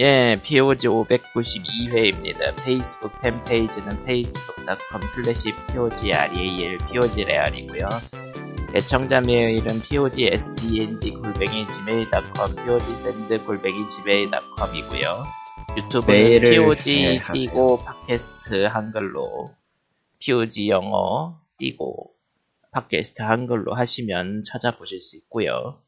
예, POG 592회입니다. 페이스북 팬페이지는 facebook.com slash POGREAL, POGREAL이고요. 애청자 메일은 POGSEND 골뱅이 gmail.com, POGSEND 골뱅이 gmail.com이고요. 유튜브는 POG 예, 띄고 팟캐스트 한글로, POG 영어 띄고 팟캐스트 한글로 하시면 찾아보실 수 있고요.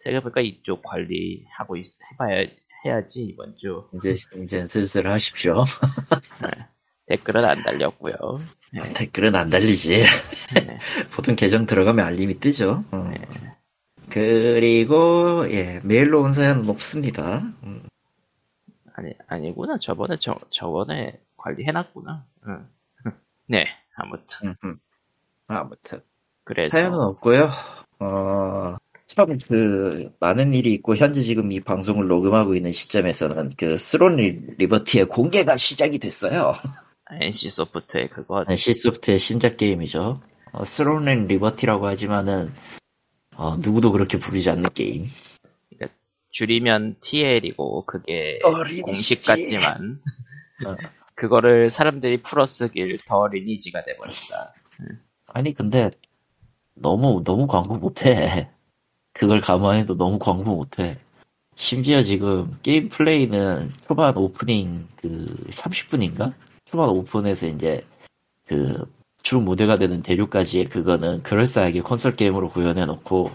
생각해보니까 이쪽 관리하고 있, 해봐야, 해야지, 이번 주. 이제, 이제 슬슬 하십시오. 댓글은 안 달렸고요. 네. 댓글은 안 달리지. 네. 보통 계정 들어가면 알림이 뜨죠. 어. 그리고, 예, 메일로 온 사연은 없습니다. 음, 아니, 아니구나. 저번에, 저, 저번에 관리해놨구나. 응. 네, 아무튼. 음, 음. 아무튼. 그래서. 사연은 없고요 어, 참, 그, 많은 일이 있고, 현재 지금 이 방송을 녹음하고 있는 시점에서는 그, Throne Li- Liberty의 공개가 시작이 됐어요. NC 소프트의 그거. NC소프트의 신작 게임이죠. 어, Throne and Liberty라고 하지만은, 어, 누구도 그렇게 부르지 않는 게임. 줄이면 TL이고, 그게. 공식 같지만. 어. 그거를 사람들이 풀어쓰길 더 리니지가 돼버렸다. 아니, 근데, 너무, 너무 광고 못해. 그걸 감안해도 너무 광고 못해. 심지어 지금 게임 플레이는 초반 오프닝 그 30분인가? 초반 오픈에서 이제 그 주 무대가 되는 대륙까지의 그거는 그럴싸하게 콘솔 게임으로 구현해 놓고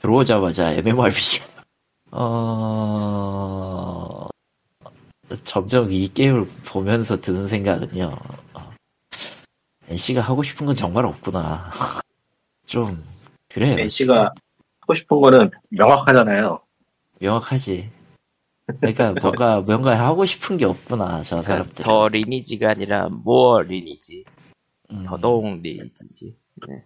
들어오자마자 MMORPG. 어, 점점 이 게임을 보면서 드는 생각은요. 어, NC가 하고 싶은 건 정말 없구나. 좀 그래요. NC가 하고 싶은 거는 명확하잖아요. 명확하지. 그러니까 뭔가 뭔가 하고 싶은 게 없구나 저 그러니까 사람들. 더 리니지가 아니라 more 리니지. 음, 더더욱 리니지. 네.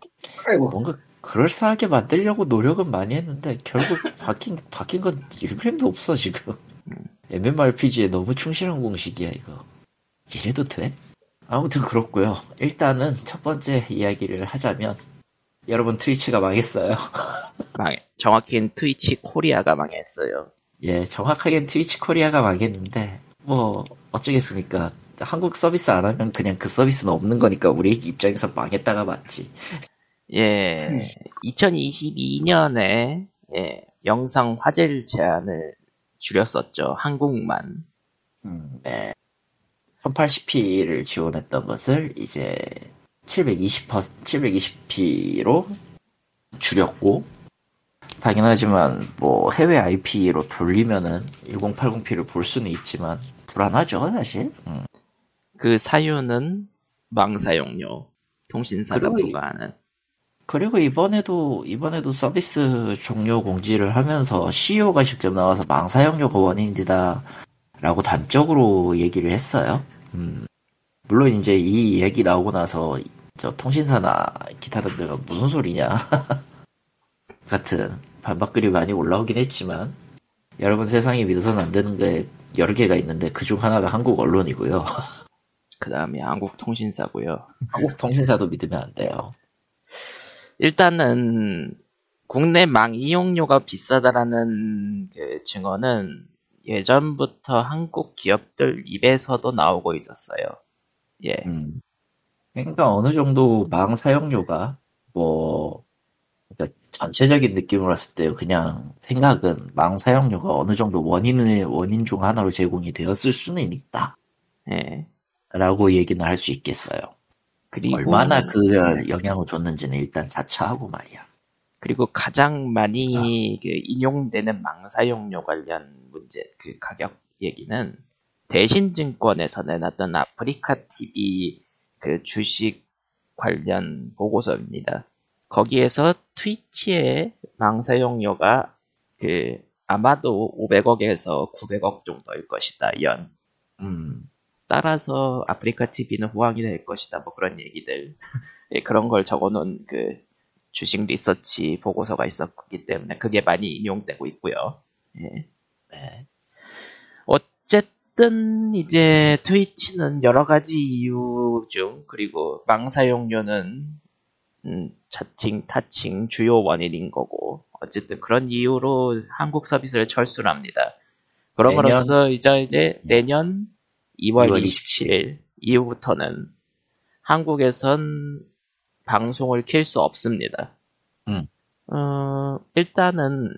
아이고. 뭔가 그럴싸하게 만들려고 노력은 많이 했는데 결국 바뀐 바뀐 건 1g도 없어 지금. MMORPG에 너무 충실한 공식이야 이거. 이래도 돼? 아무튼 그렇고요. 일단은 첫 번째 이야기를 하자면 여러분 트위치가 망했어요. 망, 정확히는 트위치 코리아가 망했어요. 예, 정확하게는 트위치 코리아가 망했는데, 뭐, 어쩌겠습니까. 한국 서비스 안 하면 그냥 그 서비스는 없는 거니까 우리 입장에서 망했다가 맞지. 예, 2022년에 예, 영상 화질 제한을 줄였었죠. 한국만. 음, 네. 1080p를 지원했던 것을 이제 720, 720p로 줄였고, 당연하지만 뭐 해외 IP로 돌리면은 1080p를 볼 수는 있지만 불안하죠 사실. 음. 그 사유는 망사용료, 통신사가 그리고 부과하는. 그리고 이번에도 이번에도 서비스 종료 공지를 하면서 CEO가 직접 나와서 망사용료가 원인이다 라고 단적으로 얘기를 했어요. 음, 물론 이제 이 얘기 나오고 나서 저 통신사나 기타는 데가 무슨 소리냐 같은 반박글이 많이 올라오긴 했지만 여러분 세상에 믿어서는 안 되는 게 여러 개가 있는데 그 중 하나가 한국 언론이고요. 그 다음에 한국 통신사고요. 한국 통신사도 믿으면 안 돼요. 일단은 국내 망 이용료가 비싸다라는 그 증언은 예전부터 한국 기업들 입에서도 나오고 있었어요. 예. 음. 그러니까 어느 정도 망 사용료가 뭐 그러니까 전체적인 느낌으로 봤을 때 그냥 생각은 망 사용료가 어느 정도 원인의 원인 중 하나로 제공이 되었을 수는 있다. 예. 라고 얘기는 할 수 있겠어요. 그리고 얼마나 그 영향을 줬는지는 일단 자차하고 말이야. 그리고 가장 많이 그 인용되는 망사용료 관련 문제 그 가격 얘기는 대신증권에서 내놨던 아프리카 TV 그 주식 관련 보고서입니다. 거기에서 트위치의 망사용료가 그 아마도 500억에서 900억 정도일 것이다 연. 음. 따라서 아프리카 TV는 호황이 될 것이다. 뭐 그런 얘기들. 예, 그런 걸 적어놓은 그 주식 리서치 보고서가 있었기 때문에 그게 많이 인용되고 있고요. 예. 네. 어쨌든 이제 트위치는 여러 가지 이유 중 그리고 망 사용료는 음, 자칭 타칭 주요 원인인 거고 어쨌든 그런 이유로 한국 서비스를 철수를 합니다. 그럼으로써 이제 이제 내년 2월 2월 27일 이후부터는 한국에선 방송을 킬 수 없습니다. 음. 어, 일단은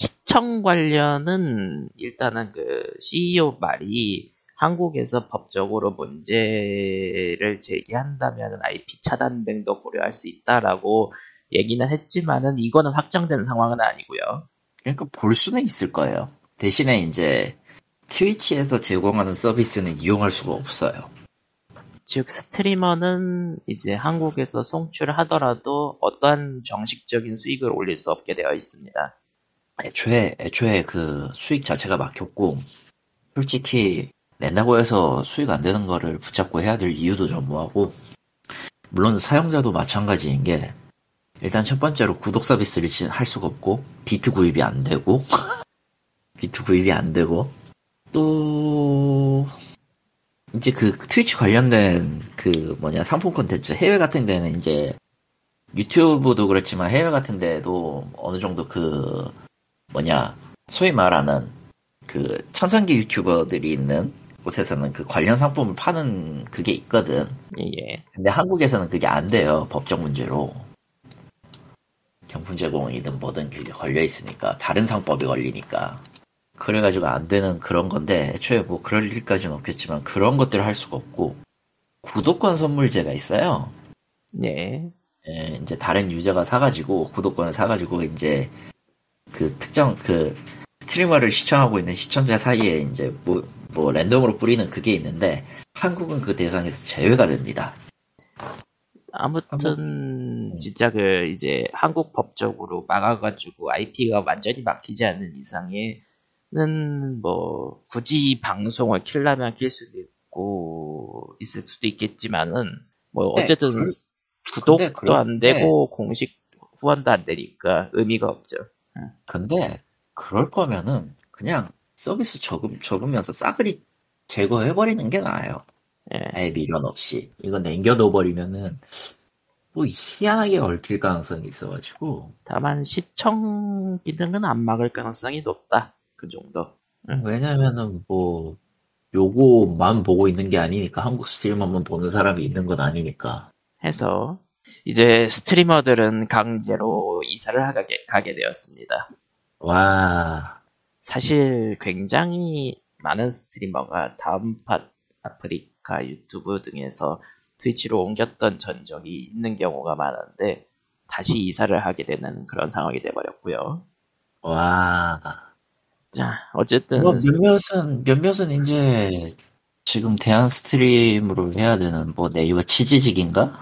시청 관련은 일단은 그 CEO 말이 한국에서 법적으로 문제를 제기한다면 IP 차단 등도 고려할 수 있다라고 얘기는 했지만은 이거는 확정된 상황은 아니고요. 그러니까 볼 수는 있을 거예요. 대신에 이제 트위치에서 제공하는 서비스는 이용할 수가 없어요. 즉 스트리머는 이제 한국에서 송출하더라도 어떠한 정식적인 수익을 올릴 수 없게 되어 있습니다. 애초에 애초에 그 수익 자체가 막혔고 솔직히 낸다고 해서 수익 안 되는 거를 붙잡고 해야 될 이유도 전무하고 물론 사용자도 마찬가지인 게 일단 첫 번째로 구독 서비스를 진- 할 수가 없고 비트 구입이 안 되고 비트 구입이 안 되고 또 이제 그 트위치 관련된 그 뭐냐 상품 콘텐츠 해외 같은 데는 이제 유튜브도 그렇지만 해외 같은 데도 어느 정도 그 뭐냐 소위 말하는 그 천상계 유튜버들이 있는 곳에서는 그 관련 상품을 파는 그게 있거든. 예. 근데 한국에서는 그게 안 돼요. 법적 문제로. 경품 제공이든 뭐든 그게 걸려 있으니까 다른 상법이 걸리니까. 그래가지고 안 되는 그런 건데 애초에 뭐 그럴 일까지는 없겠지만 그런 것들을 할 수가 없고 구독권 선물제가 있어요. 예. 예, 이제 다른 유저가 사가지고 구독권을 사가지고 이제 그 특정 그 스트리머를 시청하고 있는 시청자 사이에 이제 뭐, 뭐 랜덤으로 뿌리는 그게 있는데 한국은 그 대상에서 제외가 됩니다. 아무튼 진짜 그 이제 한국 법적으로 막아가지고 IP가 완전히 막히지 않는 이상에는 뭐 굳이 방송을 킬라면 킬 수도 있고 있을 수도 있겠지만은 뭐 네, 어쨌든 그럴- 구독도 근데 그럴- 안 되고 공식 후원도 안 되니까 의미가 없죠. 근데 그럴 거면은 그냥 서비스 적음, 적으면서 싸그리 제거해버리는 게 나아요. 예. 아예 미련 없이. 이거 남겨둬버리면은 뭐 희한하게 얽힐 가능성이 있어가지고 다만 시청 기능은 안 막을 가능성이 높다. 그 정도. 응. 왜냐면은 뭐 요거만 보고 있는 게 아니니까 한국 스트리머만 보는 사람이 있는 건 아니니까 해서 이제 스트리머들은 강제로 이사를 하게, 가게 되었습니다. 와 사실 굉장히 많은 스트리머가 다음팟 아프리카 유튜브 등에서 트위치로 옮겼던 전적이 있는 경우가 많은데 다시 이사를 하게 되는 그런 상황이 돼버렸고요. 와. 자, 어쨌든 뭐 몇몇은 몇몇은 이제 지금 대안 스트림으로 해야 되는 뭐 네이버 치즈직인가?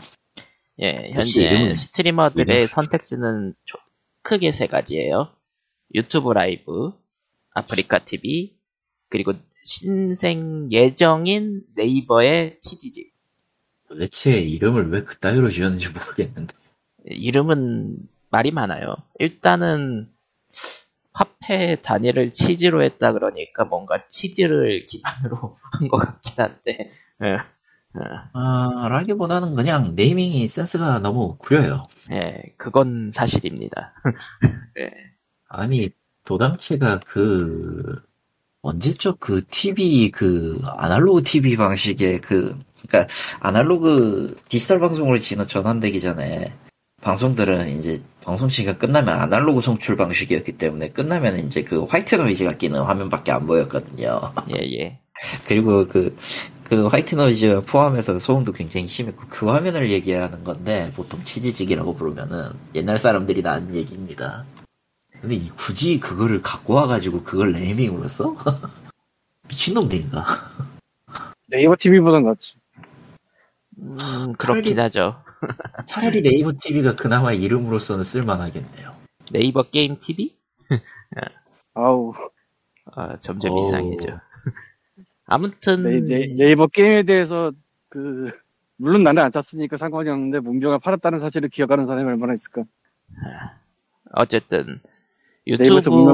예, 현재 이름은- 스트리머들의 이름? 선택지는 조- 크게 세 가지예요. 유튜브 라이브, 아프리카 TV, 그리고 신생 예정인 네이버의 치지직. 도대체 이름을 왜 그따위로 지었는지 모르겠는데. 이름은 말이 많아요. 일단은 화폐 단위를 치즈로 했다 그러니까 뭔가 치즈를 기반으로 한 것 같긴 한데, 예, 예, 아, 라기보다는 그냥 네이밍이 센스가 너무 구려요. 예, 그건 사실입니다. 예. 아니, 도당체가 그, 언제적 그 TV, 그, 아날로그 TV 방식의 그, 그니까, 아날로그 디지털 방송으로 지나 전환되기 전에, 방송들은 이제, 방송 시간 끝나면 아날로그 송출 방식이었기 때문에, 끝나면 이제 그 white noise가 끼는 화면밖에 안 보였거든요. 예, 예. 그리고 그, 그 white noise 포함해서 소음도 굉장히 심했고, 그 화면을 얘기하는 건데, 보통 치지직이라고 부르면은, 옛날 사람들이 다 아는 얘기입니다. 근데 이- 굳이 그거를 갖고 와가지고 그걸 naming으로 써? 미친놈들인가? 네이버 TV보다 낫지. 음, 그렇긴 차라리- 하죠. 차라리 네이버 TV가 그나마 이름으로서는 쓸만하겠네요. 네이버 게임 TV? 아우, 어, 점점 어우. 이상해져. 아무튼 네, 네, 네이버 게임에 대해서 그 물론 나는 안 샀으니까 상관이 없는데 문병을 팔았다는 사실을 기억하는 사람이 얼마나 있을까? 어쨌든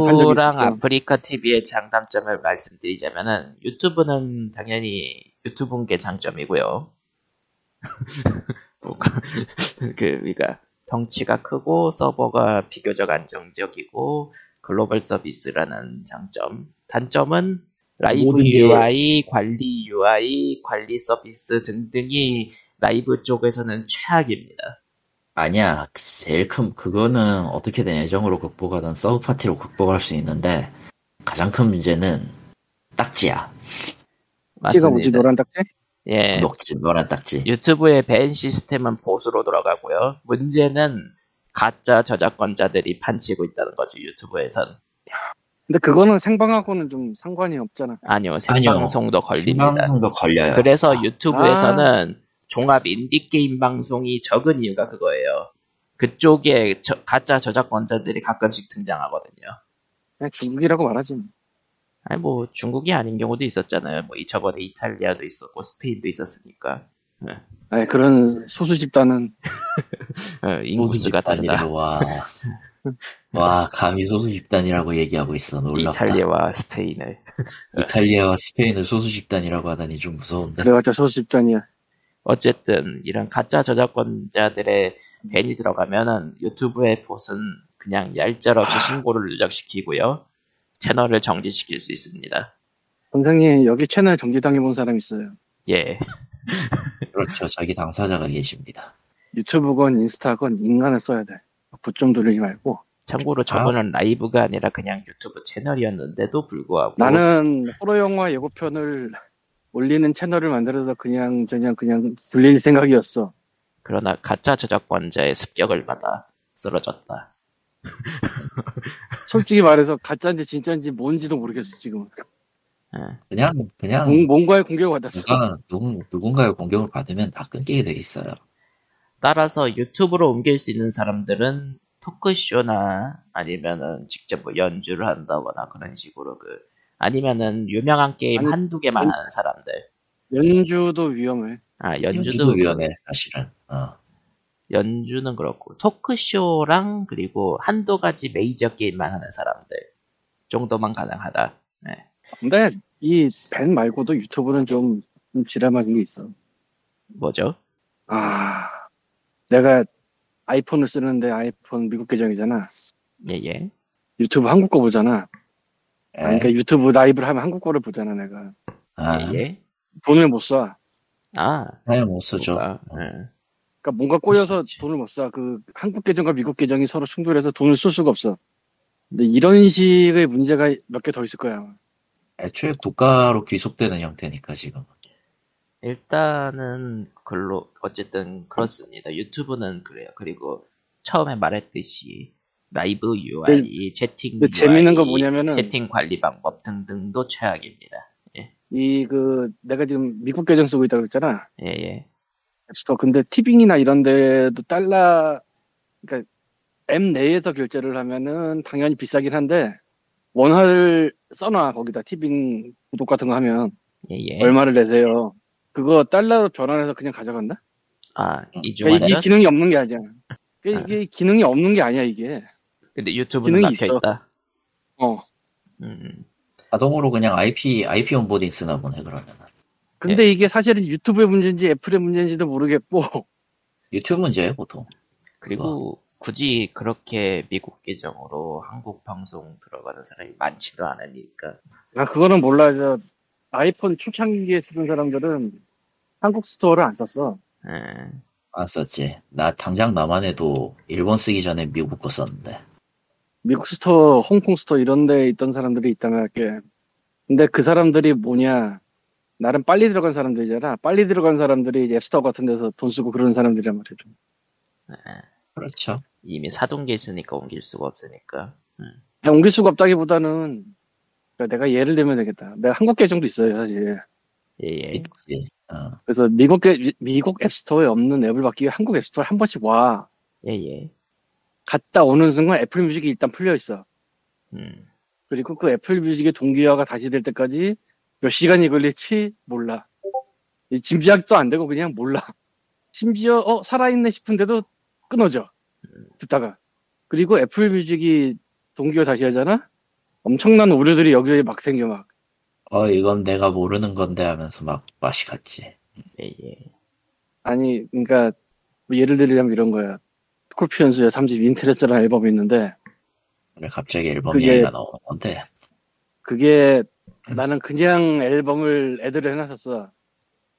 판 적이 유튜브랑. 아프리카 TV의 장단점을 말씀드리자면은 유튜브는 당연히 유튜브인 게 장점이고요. 뭐가 그 그러니까 덩치가 크고 서버가 비교적 안정적이고 글로벌 서비스라는 장점. 단점은 라이브 UI, 관리 UI, 관리 서비스 등등이 라이브 쪽에서는 최악입니다. 아니야. 제일 큰, 그거는 어떻게든 애정으로 극복하든 서브 파티로 극복할 수 있는데, 가장 큰 문제는 딱지야. 찍어 뭐지 맞습니다. 노란 딱지? 예. 녹지, 노란 딱지. 유튜브의 ban 시스템은 보수로 돌아가고요. 문제는 가짜 저작권자들이 판치고 있다는 거죠, 유튜브에선. 근데 그거는 생방하고는 좀 상관이 없잖아. 아니요, 아니요. 생방송도 걸립니다. 방송도 걸려요. 그래서 유튜브에서는 종합 인디게임 방송이 적은 이유가 그거예요. 그쪽에 저- 가짜 저작권자들이 가끔씩 등장하거든요. 그냥 중국이라고 말하지. 뭐. 아니 뭐 중국이 아닌 경우도 있었잖아요. 뭐이 저번에 이탈리아도 있었고 스페인도 있었으니까. 아니 그런 소수 집단은 어, 인구수가 다르다. 와. 와, 감히 소수 집단이라고 얘기하고 있어. 놀랍다. 이탈리아와 스페인을. 이탈리아와 스페인을 소수 집단이라고 하다니 좀 무서운데. 그래봤자 소수 집단이야. 어쨌든 이런 가짜 저작권자들의 밴이 들어가면은 유튜브의 봇은 그냥 얄짤없이 신고를 누적시키고요. 채널을 정지시킬 수 있습니다. 선생님 여기 채널 정지당해본 사람 있어요. 예. 그렇죠. 자기 당사자가 계십니다. 유튜브건 인스타건 인간을 써야 돼. 붓좀 돌리지 말고. 참고로 저거는 라이브가 아니라 그냥 유튜브 채널이었는데도 불구하고 나는 호러 영화 예고편을 올리는 채널을 만들어서 그냥 그냥 그냥 불릴 생각이었어. 그러나 가짜 저작권자의 습격을 받아 쓰러졌다. 솔직히 말해서 가짜인지 진짜인지 뭔지도 모르겠어 지금. 예. 그냥, 그냥, 뭔- 뭔가에 공격을 받았어. 누가, 누군, 누군가의 공격을 받으면 다 끊기게 돼 있어요. 따라서 유튜브로 옮길 수 있는 사람들은 토크쇼나 아니면은 직접 뭐 연주를 한다거나 그런 식으로 그 아니면은 유명한 게임 아니, 한두 개만 하는 사람들. 연주도 위험해. 아, 연주도 연주도 위험해, 사실은. 어. 연주는 그렇고 토크쇼랑 그리고 한두 가지 메이저 게임만 하는 사람들 정도만 가능하다. 네. 근데 이 밴 말고도 유튜브는 좀, 좀 지랄맞은 게 있어. 뭐죠? 아, 내가 아이폰을 쓰는데 아이폰 미국 계정이잖아. 예 예. 유튜브 한국 거 보잖아. 예. 아니, 그러니까 유튜브 라이브를 하면 한국 거를 보잖아, 내가. 아, 예예. 돈을 못 쏴. 아, 사연 못 쓰죠. 뭐가, 예. 그러니까 뭔가 꼬여서. 돈을 못 쏴. 그 한국 계정과 미국 계정이 서로 충돌해서 돈을 쓸 수가 없어. 근데 이런 식의 문제가 몇 개 더 있을 거야. 애초에 국가로 귀속되는 형태니까, 지금. 일단은 글로 어쨌든 그렇습니다. 유튜브는 그래요. 그리고 처음에 말했듯이 라이브 UI, 채팅 근데 UI, 재밌는 거 뭐냐면은 채팅 관리 방법 등등도 최악입니다. 이그 내가 지금 미국 계정 쓰고 있다고 했잖아. 예 예. 앱스토어. 근데 티빙이나 이런 데도 달러 그러니까 앱 내에서 결제를 하면은 당연히 비싸긴 한데 원화를 써놔 거기다 티빙 구독 같은 거 하면 예 예. 얼마를 내세요. 그거 달러로 변환해서 그냥 가져간다? 아 그러니까 이중환전. 이게 기능이 없는 게 아니야. 이게, 이게 기능이 없는 게 아니야 이게. 근데 유튜브는 기능이 막혀 있어. 있다. 어. 음. 자동으로 그냥 IP, IP 온보딩 쓰나 보네, 그러면. 근데 이게 사실은 유튜브의 문제인지 애플의 문제인지도 모르겠고 유튜브 문제예요, 보통. 그리고 굳이 그렇게 미국 계정으로 한국 방송 들어가는 사람이 많지도 않으니까. 아 그거는 몰라. 저 아이폰 초창기에 쓰던 사람들은 한국 스토어를 안 썼어. 예. 안 썼지. 나 당장 나만 해도 일본 쓰기 전에 미국 거 썼는데. 미국 스토어, 홍콩 스토어 이런 데 있던 사람들이 있다면 할게. 근데 그 사람들이 뭐냐. 나름 빨리 들어간 사람들이잖아. 빨리 들어간 사람들이 이제 앱스토어 같은 데서 돈 쓰고 그런 사람들이란 말이야. 좀. 그렇죠. 이미 사둔 게 있으니까 옮길 수가 없으니까. 그냥 옮길 수가 없다기보다는 그러니까 내가 예를 들면 되겠다. 내가 한국 계정도 있어요, 사실. 예 예. 있지. 어. 그래서 미국, 계- 미국 앱스토어에 없는 앱을 받기 위해 한국 앱스토어에 한 번씩 와. 예 예. 갔다 오는 순간 애플 뮤직이 일단 풀려 있어. 음. 그리고 그 애플 뮤직의 동기화가 다시 될 때까지 몇 시간이 걸릴지 몰라. 이 짐작도 안 되고 그냥 몰라. 심지어 어 살아있네 싶은데도 끊어져. 듣다가. 그리고 애플 뮤직이 동기화 다시 하잖아? 엄청난 오류들이 여기저기 막 생겨 막. 어, 이건 내가 모르는 건데 하면서 막 맛이 갔지. 예 예. 아니 그러니까 뭐 예를 들자면 이런 거야. 스콜피언스의 3집 In Trance라는 앨범이 있는데 왜 갑자기 앨범 그게- 얘기가 나오는 건데? 그게 나는 그냥 앨범을 add를 해놨었어.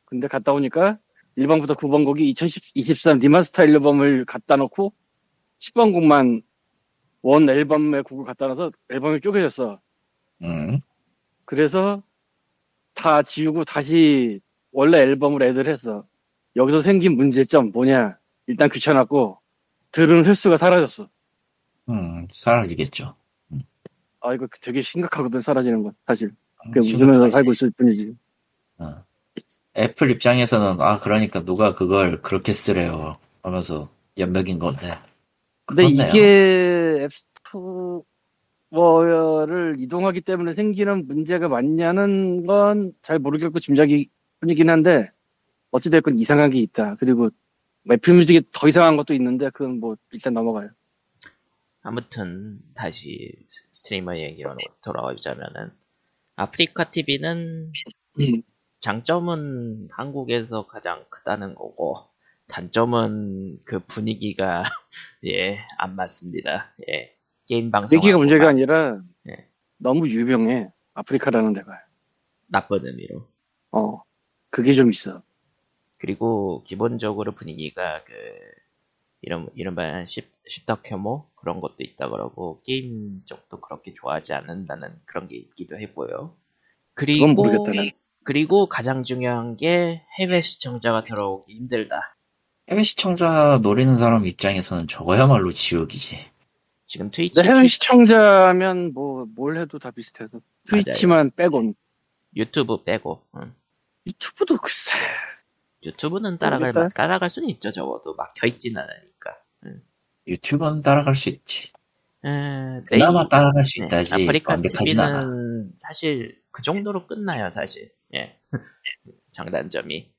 근데 갔다 오니까 1번부터 9번 곡이 2023 remaster 앨범을 갖다 놓고 10번 곡만 원 앨범의 곡을 갖다 놔서 앨범이 쪼개졌어. 음, 그래서 다 지우고 다시 원래 앨범을 add를 했어. 여기서 생긴 문제점 뭐냐? 일단 귀찮았고 들은 횟수가 사라졌어. 음, 사라지겠죠. 아 이거 되게 심각하거든 사라지는 건 사실. 그 음, 웃으면서 심각하지. 살고 있을 뿐이지. 어. 애플 입장에서는 아 그러니까 누가 그걸 그렇게 쓰래요 하면서 연맥인 건데 근데 그렇네요. 이게 앱스토어를 이동하기 때문에 생기는 문제가 맞냐는 건 잘 모르겠고 짐작이 뿐이긴 한데 어찌됐건 이상한 게 있다. 그리고 애플뮤직이 더 이상한 것도 있는데 그건 뭐 일단 넘어가요. 아무튼 다시 스- 스트리머 얘기로 돌아오자면은 아프리카 TV는 장점은 한국에서 가장 크다는 거고 단점은 그 분위기가 예 안 맞습니다. 예 게임 방송 얘기가 문제가 아니라 예. 너무 유명해. 아프리카라는 데가. 나쁜 의미로 어. 그게 좀 있어. 그리고 기본적으로 분위기가 그 이런 이른바 십 십덕 혐오 그런 것도 있다 그러고 게임 쪽도 그렇게 좋아하지 않는다는 그런 게 있기도 해보여. 그리고 그건 모르겠다, 난. 그리고 가장 중요한 게 해외 시청자가 들어오기 힘들다. 해외 시청자 노리는 사람 입장에서는 저거야말로 지옥이지. 지금 트위치 해외 시청자면 뭐 뭘 해도 다 비슷해서 트위치만 빼곤 유튜브 빼고 응. 유튜브도 글쎄 유튜브는 따라갈 모르겠다. 따라갈 수는 있죠 적어도 막혀 있진 않으니까. 응. 유튜브는 따라갈 수 있지. 에, 그나마 네이- 따라갈 수 네, 있다지 아프리카 완벽하진 않아. TV는 사실 그 정도로 끝나요, 사실. 예. 장단점이.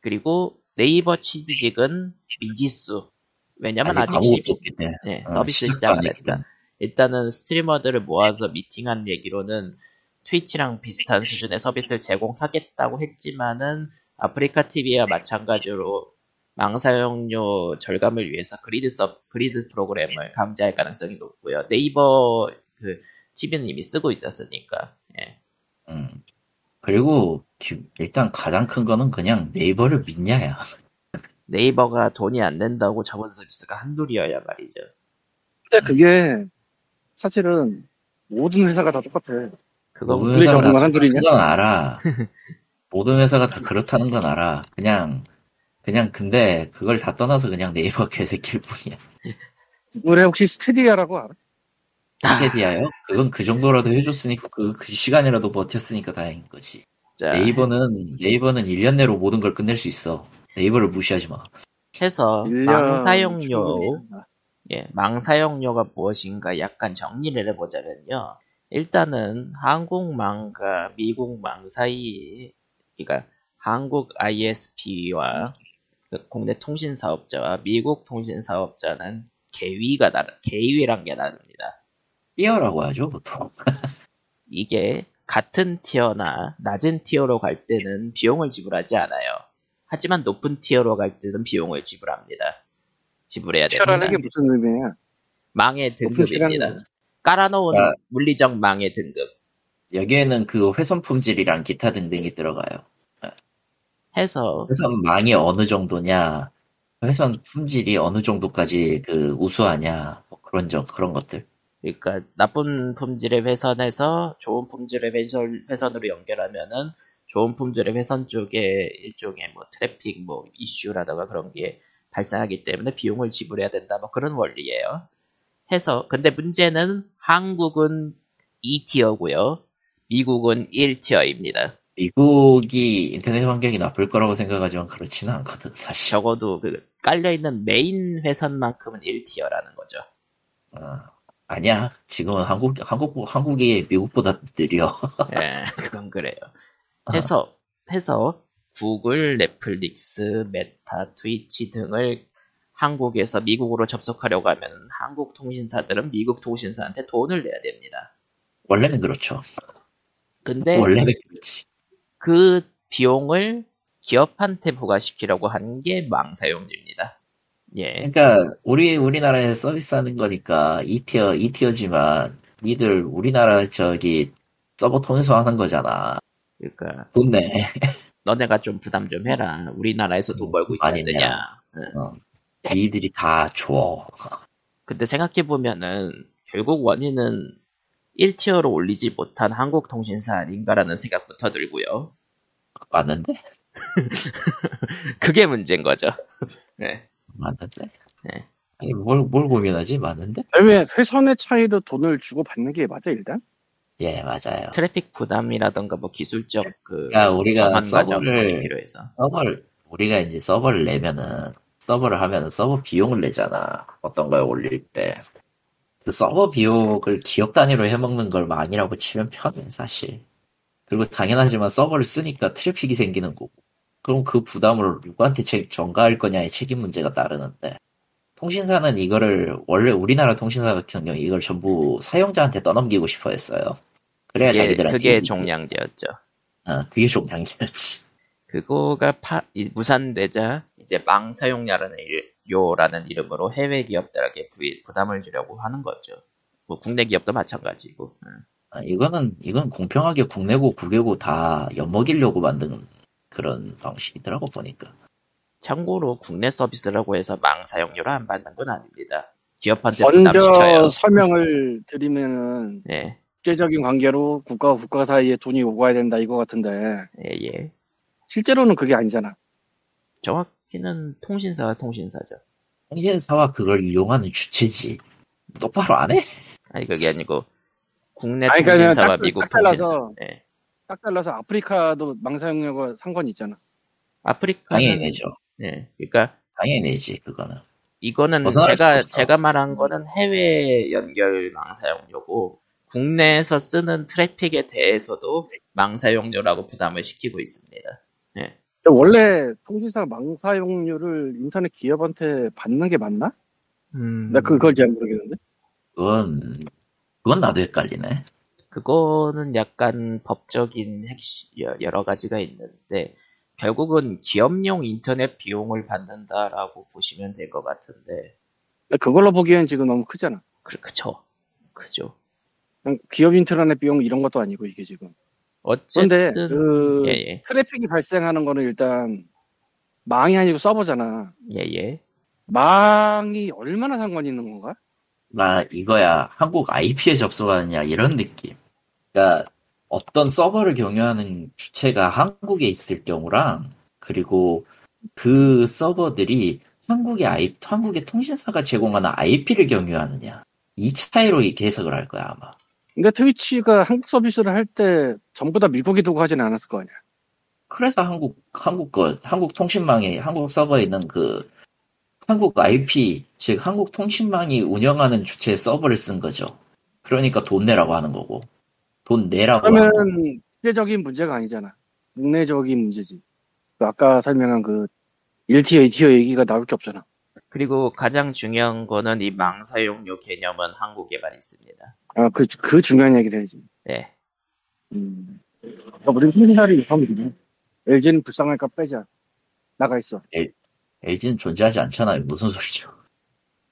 그리고 네이버 치즈직은 미지수. 왜냐면 아직, 아무것도 시-. 예, 어, 서비스 시작도 시작 안안 했다. 일단은 스트리머들을 모아서 미팅한 얘기로는 트위치랑 비슷한 수준의 서비스를 제공하겠다고 했지만은 아프리카 TV와 마찬가지로 망사용료 절감을 위해서 그리드 서 그리드 프로그램을 강제할 가능성이 높고요. 네이버 그 TV는 이미 쓰고 있었으니까. 예. 음. 그리고 기- 일단 가장 큰 거는 그냥 네이버를 믿냐야. 네이버가 돈이 안 된다고 저번 서비스가 한둘이어야 말이죠. 근데 그게 사실은 모든 회사가 다 똑같아. 그거 모든 그게 회사가 다 한둘이냐? 똑같은 건 알아. 모든 회사가 다 그렇다는 건 알아. 그냥 그냥 근데 그걸 다 떠나서 그냥 네이버 개새끼일 뿐이야. 구글에 혹시 스테디아라고 알아? 스테디아요? 그건 그 정도라도 해줬으니까 그, 그 시간이라도 버텼으니까 다행인 거지. 자, 네이버는 네이버는 1년 내로 모든 걸 끝낼 수 있어. 네이버를 무시하지 마. 해서 1년 망사용료 충분히 예, 망 사용료가 무엇인가 약간 정리를 해보자면요. 일단은 한국 망과 미국 망 사이, 그러니까 한국 ISP와 그 국내 통신 사업자와 미국 통신 사업자는 계위가 다르, 계위란 게 다릅 니다. 삐어라고 하죠 보통. 이게 같은 티어나 낮은 티어로 갈 때는 비용을 지불하지 않아요. 하지만 높은 티어로 갈 때는 비용을 지불합니다. 지불해야 됩니다. 티어라는 게 무슨 의미냐? 망의 등급입니다. 깔아놓은 아. 물리적 망의 등급 여기에는 그 회선 품질이랑 기타 등등이 들어가요. 해서 회선 망이 어느 정도냐, 회선 품질이 어느 정도까지 그 우수하냐, 뭐 그런 점 그런 것들. 그러니까 나쁜 품질의 회선에서 좋은 품질의 회선, 회선 으로 연결하면은 좋은 품질의 회선 쪽에 일종의 뭐 트래픽 뭐 이슈라든가 그런 게 발생하기 때문에 비용을 지불해야 된다 뭐 그런 원리예요. 해서 근데 문제는 한국은 2 tier고요. 미국은 1 tier입니다. 미국이 인터넷 환경이 나쁠 거라고 생각하지만 그렇지는 않거든 사실. 적어도 그 깔려 있는 메인 회선만큼은 1 tier라는 거죠. 어, 아니야. 지금은 한국 한국 한국이 미국보다 느려. 예, 그건 그래요. 해서, 해서, 구글, 넷플릭스, 메타, 트위치 등을 한국에서 미국으로 접속하려고 하면 한국 통신사들은 미국 통신사한테 돈을 내야 됩니다. 원래는 그렇죠. 근데 원래는 그렇지. 그 비용을 기업한테 부과시키려고 한 게 망사용료입니다. 예. 그러니까 우리 우리나라에 서비스하는 거니까 2티어 2티어지만 니들 우리나라 저기 서버 통해서 하는 거잖아. 그러니까 돈 내. 너네가 좀 부담 좀 해라. 우리나라에서 돈 벌고 있지 않느냐. 니들이 다 줘. 근데 생각해 보면은 결국 원인은 1티어로 올리지 못한 한국 통신사 아닌가라는 생각부터 들고요. 맞는데? 그게 문제인 거죠. 네. 맞는데? 네. 아니 뭘, 뭘 고민하지? 맞는데? 왜 회선의 차이로 돈을 주고 받는 게 맞아 일단? 예 맞아요. 트래픽 부담이라던가 뭐 기술적 그 야, 우리가 전환 과정이 서버를- 필요해서. 서버를 우리가 이제 서버를 내면은 서버를 하면은 서버 비용을 내잖아. 어떤 거에 올릴 때. 그 서버 비용을 기업 단위로 해먹는 걸 많이라고 치면 편해 사실. 그리고 당연하지만 서버를 쓰니까 트래픽이 생기는 거고. 그럼 그 부담을 누구한테 책- 전가할 거냐의 책임 문제가 따르는데. 통신사는 이거를 원래 우리나라 통신사 같은 경우 이걸 전부 사용자한테 떠넘기고 싶어 했어요. 그래야 그게, 자기들한테 그게 종량제였죠. 어, 그게 종량제였지. 그거가 파, 이- 무산되자 이제 망 사용료라는 일- 요라는 이름으로 해외 기업들에게 부, 부담을 주려고 하는 거죠. 뭐 국내 기업도 마찬가지고. 응. 아, 이거는, 이건 공평하게 국내고 국외고 다 엿먹이려고 만든 그런 방식이더라고, 보니까. 참고로 국내 서비스라고 해서 망 사용료를 안 받는 건 아닙니다. 기업한테. 먼저 설명을 드리면은 예, 국제적인 관계로 국가와 국가 사이에 돈이 오가야 된다 이거 같은데 예, 예. 실제로는 그게 아니잖아. 정확히는 통신사와 통신사죠. 통신사와 그걸 이용하는 주체지. 똑바로 안 해? 아니 그게 아니고 국내 아니, 통신사와 딱- 미국 딱 통신사. 예. 딱 달라서 아프리카도 망사용료가 상관이 있잖아. 아프리카는 당연히 내죠. 예. 그러니까 당연히 내지, 그거는. 이거는 제가. 제가 말한 거는 해외 연결 망사용료고 국내에서 쓰는 트래픽에 대해서도 망사용료라고 부담을 시키고 있습니다. 근데 원래 통신사 망사용료를 인터넷 기업한테 받는 게 맞나? 음, 나 그걸 잘 모르겠는데. 그건, 그건 나도 헷갈리네. 그거는 약간 법적인 핵심 여러 가지가 있는데 결국은 기업용 인터넷 비용을 받는다라고 보시면 될 것 같은데 그걸로 보기엔 지금 너무 크잖아. 그, 그쵸 그죠 기업 인터넷 비용 이런 것도 아니고 이게 지금. 어쨌든 그런데 그 예, 예. 트래픽이 발생하는 거는 일단 망이 아니고 서버잖아. 예 예 망이 얼마나 상관이 있는 건가? 나 이거야, 한국 IP에 접속하느냐, 이런 느낌. 그러니까, 어떤 서버를 경유하는 주체가 한국에 있을 경우랑, 그리고 그 서버들이 한국의 I, 한국의 통신사가 제공하는 IP를 경유하느냐. 이 차이로 해석을 할 거야, 아마. 근데 트위치가 한국 서비스를 할 때 전부 다 미국에 두고 하진 않았을 거 아니야. 그래서 한국, 한국 거, 한국 통신망에, 한국 서버에 있는 그, 한국 IP, 즉, 한국 통신망이 운영하는 주체의 서버를 쓴 거죠. 그러니까 돈 내라고 하는 거고. 돈 내라고 하는 거고. 그러면 국제적인 문제가 아니잖아. 국내적인 문제지. 그 아까 설명한 그 1티어, 2티어 얘기가 나올 게 없잖아. 그리고 가장 중요한 거는 이 망사용료 개념은 한국에만 있습니다 아, 그, 그 중요한 얘기를 해야지. 네 음. 아, 우리 우리나라를 하면 되네. LG는 불쌍할까 빼자. 나가 있어. LG는 존재하지 않잖아요. 무슨 소리죠?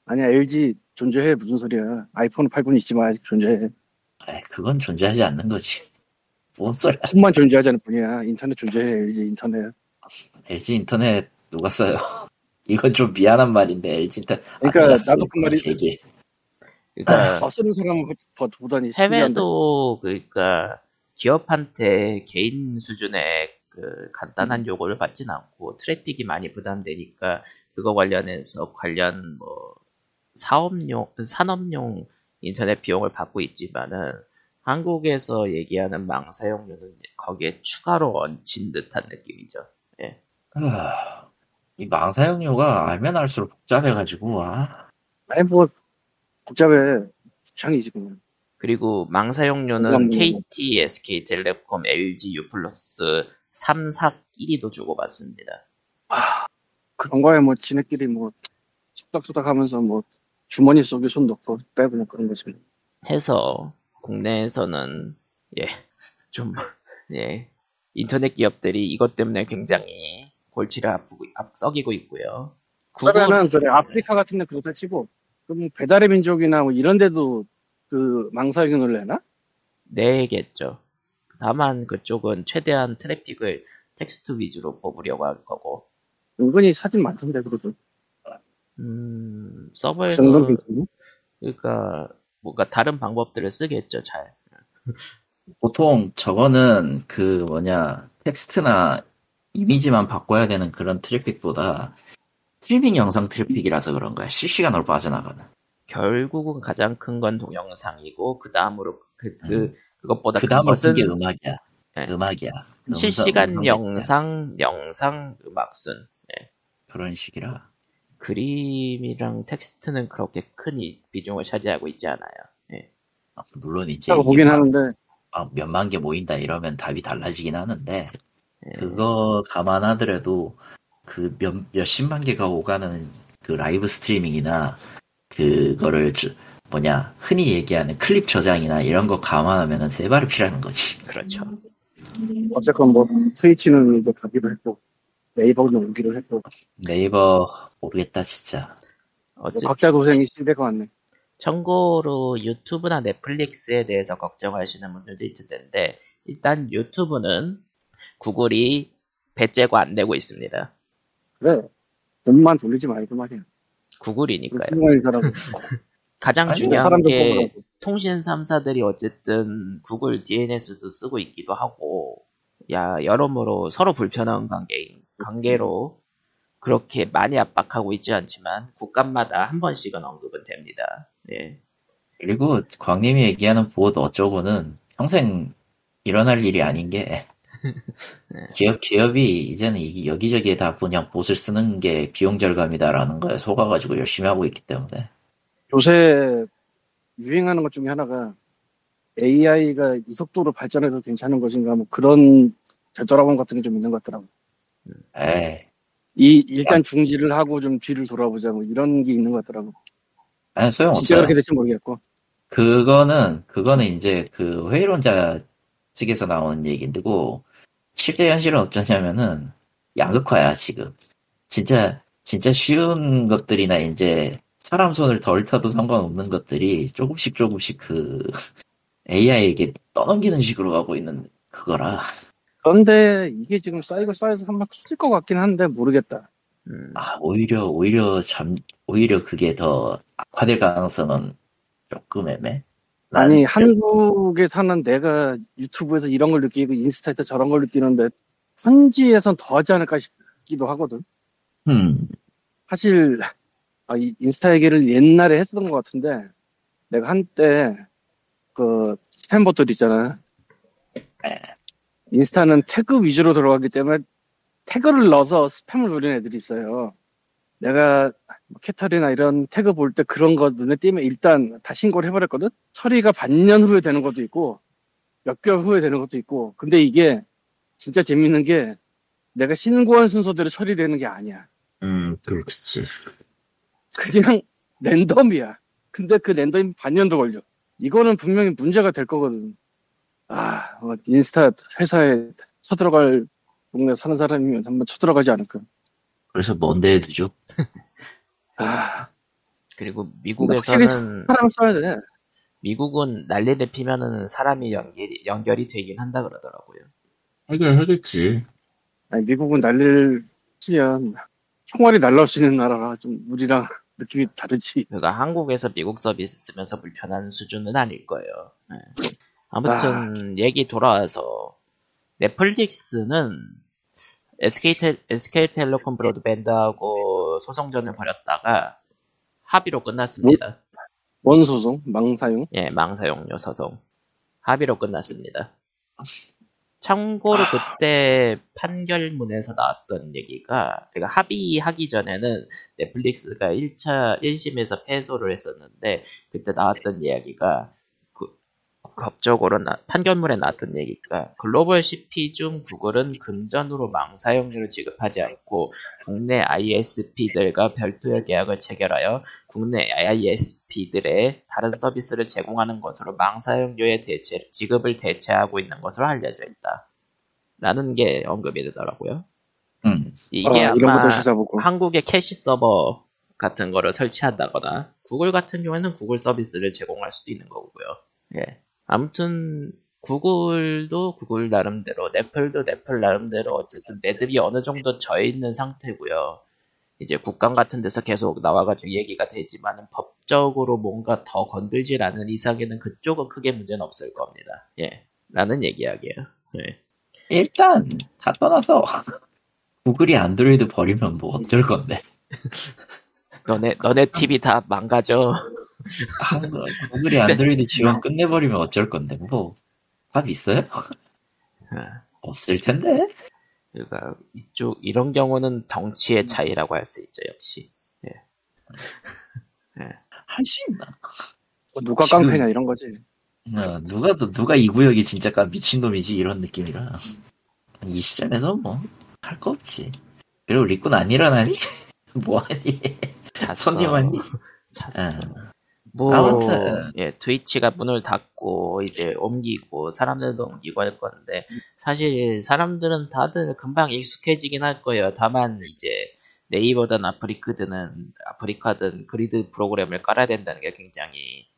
아니야, LG 존재해. 무슨 소리야. 아이폰 8군 있지만 아직 존재해. 에이, 그건 존재하지 않는 거지. 뭔 소리야. 폰만 존재하자는 뿐이야. 인터넷 존재해. LG 인터넷. LG 인터넷 누가 써요? 이건 좀 미안한 말인데, LG 인터넷. 그러니까 나도 그 말이 제기. 그러니까 더 쓰는 사람은 더 보다니 신기한데. 해외도 그러니까 기업한테 개인 수준의 그 간단한 요구를 받진 않고 트래픽이 많이 부담되니까 그거 관련해서 관련 뭐 사업용 산업용 인터넷 비용을 받고 있지만은 한국에서 얘기하는 망 사용료는 거기에 추가로 얹힌 듯한 느낌이죠. 아, 이 망 사용료가 알면 알수록 복잡해가지고, 와. 아니 뭐 복잡해. 창이지 그냥. 그리고 망 사용료는 KT, SK텔레콤, LG, U+, 3, 4끼리도 주고받습니다. 아 그런 거에 뭐 지네끼리 뭐 쑥닥쑥닥 하면서 뭐 주머니 속에 손 넣고 빼보냐 그런 거지. 해서 국내에서는 예, 좀 예, 인터넷 기업들이 이것 때문에 굉장히 골치를 아프고 아- 썩이고 있고요. 그러면은 그래 아프리카 같은 데 그렇다 치고 그럼 배달의 민족이나 뭐 이런 데도 그 망사용을 내나? 내겠죠. 다만 그쪽은 최대한 트래픽을 텍스트 위주로 뽑으려고 할 거고, 은근히 사진 많던데 그래도 음, 그 서버에서. 그러니까, 뭔가 다른 방법들을 쓰겠죠, 잘. 보통 저거는 그 뭐냐 텍스트나 이미지만 바꿔야 되는 그런 트래픽보다 스트리밍 영상 트래픽이라서 그런 거야. 실시간으로 빠져나가는. 결국은 가장 큰 건 동영상이고, 그 다음으로, 그, 그, 음. 그것보다 그 것은 큰게 음악이야. 네. 음악이야. 음성, 실시간 음성 영상, 영상, 음악순. 그런 식이라. 그림이랑 텍스트는 그렇게 큰 이- 비중을 차지하고 있지 않아요. 예. 아, 물론 이제 보긴 막- 하는데 막 몇만 개 모인다 이러면 답이 달라지긴 하는데 예. 그거 감안하더라도 그 몇, 몇십만 개가 오가는 그 라이브 스트리밍이나 그거를 저- 뭐냐 흔히 얘기하는 클립 저장이나 이런 거 감안하면은 세 발이 필요한 거지. 그렇죠. 어쨌건 뭐 스위치는 이제 가기로 했고 네이버는 오기로 했고 네이버 모르겠다 진짜. 어째 각자 도생이 시대가 왔네. 참고로 유튜브나 넷플릭스에 대해서 걱정하시는 분들도 있을 텐데 일단 유튜브는 구글이 배째고 안 내고 있습니다. 그래 돈만 돌리지 말고 말이야. 구글이니까요. 가장 아니, 중요한 게 뽑으라고. 통신 3사들이 어쨌든 구글 DNS도 쓰고 있기도 하고 야 여러모로 서로 불편한 관계 관계로 그렇게 많이 압박하고 있지 않지만 국가마다 한 번씩은 언급은 됩니다. 예. 그리고 광님이 얘기하는 보드 어쩌고는 평생 일어날 일이 아닌 게 기업 기업이 이제는 이- 여기저기에 다 그냥 봇을 쓰는 게 비용 절감이다라는 거에 속아가지고 열심히 하고 있기 때문에 요새 유행하는 것 중에 하나가 AI가 이 속도로 발전해도 괜찮은 것인가 뭐 그런 절절함 같은 게 좀 있는 것 같더라고. 에이 이 일단 중지를 하고 좀 뒤를 돌아보자 뭐 이런 게 있는 것 같더라고. 아니 진짜 소용 없어요. 그렇게 될지 모르겠고. 그거는 그거는 이제 그 회의론자 측에서 나오는 얘기인데고 실제 현실은 어쩌냐면은 양극화야 지금 진짜 진짜 쉬운 것들이나 이제 사람 손을 덜 타도 상관없는 것들이 조금씩 조금씩 그 AI에게 떠넘기는 식으로 가고 있는 그거라 그런데 이게 지금 쌓이고 쌓여서 한번 터질 것 같긴 한데 모르겠다. 음, 아 오히려 오히려 잠 오히려 그게 더 악화될 가능성은 조금 애매 아니 난 한국에 사는 내가 유튜브에서 이런 걸 느끼고 인스타에서 저런 걸 느끼는데 현지에선 더 하지 않을까 싶기도 하거든. 음 사실 아, 이 인스타 얘기를 옛날에 했었던 것 같은데 내가 한때 그 스팸버들 있잖아. 네. 인스타는 태그 위주로 들어가기 때문에 태그를 넣어서 스팸을 노리는 애들이 있어요. 내가 뭐 캐터리나 이런 태그 볼 때 그런 거 눈에 띄면 일단 다 신고를 해버렸거든? 처리가 반년 후에 되는 것도 있고, 몇 개월 후에 되는 것도 있고, 근데 이게 진짜 재밌는 게 내가 신고한 순서대로 처리되는 게 아니야. 음, 그렇겠지. 그냥 랜덤이야. 근데 그 랜덤이 반년도 걸려. 이거는 분명히 문제가 될 거거든. 아, 어, 인스타 회사에 쳐들어갈 동네 사는 사람이면 한번 쳐들어가지 않을까. 그래서 뭔데 해두죠? 아, 그리고 미국에서는 사람 써야 돼. 미국은 난리를 피면은 사람이 연결이 연결이 되긴 한다 그러더라고요. 하긴 하겠지. 아니, 미국은 난리를 치면 총알이 날라올 수 있는 나라라 좀 우리랑 느낌이 다르지. 그러니까 한국에서 미국 서비스 쓰면서 불편한 수준은 아닐 거예요. 네. 아무튼 얘기 돌아와서 넷플릭스는 SK SK텔레콤 브로드밴드하고 소송전을 벌였다가 합의로 끝났습니다. 원 소송, 망사용. 예, 망사용료 소송. 합의로 끝났습니다. 참고로 그때 판결문에서 나왔던 얘기가, 그러니까 합의하기 전에는 넷플릭스가 1차, 1심에서 패소를 했었는데, 그때 나왔던 이야기가, 그, 법적으로 나, 판결문에 나왔던 얘기가, 글로벌 CP 중 구글은 금전으로 망사용료를 지급하지 않고, 국내 ISP들과 별도의 계약을 체결하여 국내 ISP들의 다른 서비스를 제공하는 것으로 망사용료의 대체, 지급을 대체하고 있는 것으로 알려져 있다. 라는 게 언급이 되더라고요. 음. 이게 어, 아마. 한국의 캐시 서버 같은 거를 설치한다거나 구글 같은 경우에는 구글 서비스를 제공할 수도 있는 거고요. 예. 아무튼 구글도 구글 나름대로, 넷플도 넷플 나름대로 어쨌든 매듭이 어느 정도 져 있는 상태고요. 이제 국감 같은 데서 계속 나와가지고 얘기가 되지만 법적으로 뭔가 더 건들질 않은 이상에는 그쪽은 크게 문제는 없을 겁니다. 예. 라는 얘기하게요. 예. 일단 다 떠나서 구글이 안드로이드 버리면 뭐 어쩔 건데. 너네, 너네 TV 다 망가져. 아, 구글이 안드로이드 지원 끝내버리면 어쩔 건데. 뭐, 답 있어요? 예. 없을 텐데. 그러니까 이쪽 이런 경우는 덩치의 차이라고 할 수 있죠 역시 할수 있나? 뭐 누가 지금- 깡패냐 이런 거지. 어, 누가 또 누가 이 구역이 진짜 까 미친 놈이지 이런 느낌이라 이 시점에서 뭐 할 거 없지 그리고 리꾼 안 일어나니? 뭐하니? 잤어 손님 왔니? 잤어 어, 뭐 아무튼. 예 트위치가 문을 닫고 이제 옮기고 사람들도 옮기고 할 건데 사실 사람들은 다들 금방 익숙해지긴 할 거예요 다만 이제 네이버든 아프리카든 아프리카든 그리드 프로그램을 깔아야 된다는 게 굉장히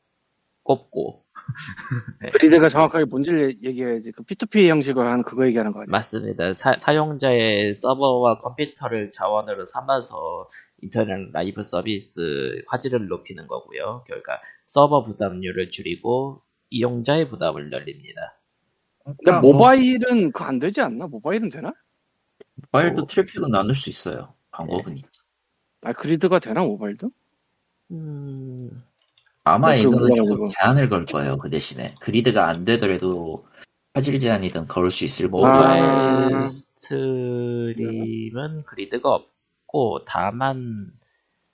꼽고 그리드가 정확하게 뭔지를 얘기해야지. 그 P2P 형식으로 하는 그거 얘기하는 거 아니야? 맞습니다. 사, 사용자의 서버와 컴퓨터를 자원으로 삼아서 인터넷 라이브 서비스 화질을 높이는 거고요. 그러니까 서버 부담률을 줄이고 이용자의 부담을 늘립니다. 근데 그러니까 뭐, 모바일은 그거 안 되지 않나? 모바일은 되나? 모바일도 뭐. 트래픽은 나눌 수 있어요 방법은 있지 아 그리드가 되나 모바일도? 음, 아마 네, 이거는 조금. 제한을 걸 거예요 그 대신에 그리드가 안 되더라도 화질 제한이든 걸 수 있을 거고 모바일 아. 스트림은 그리드가 없 고 다만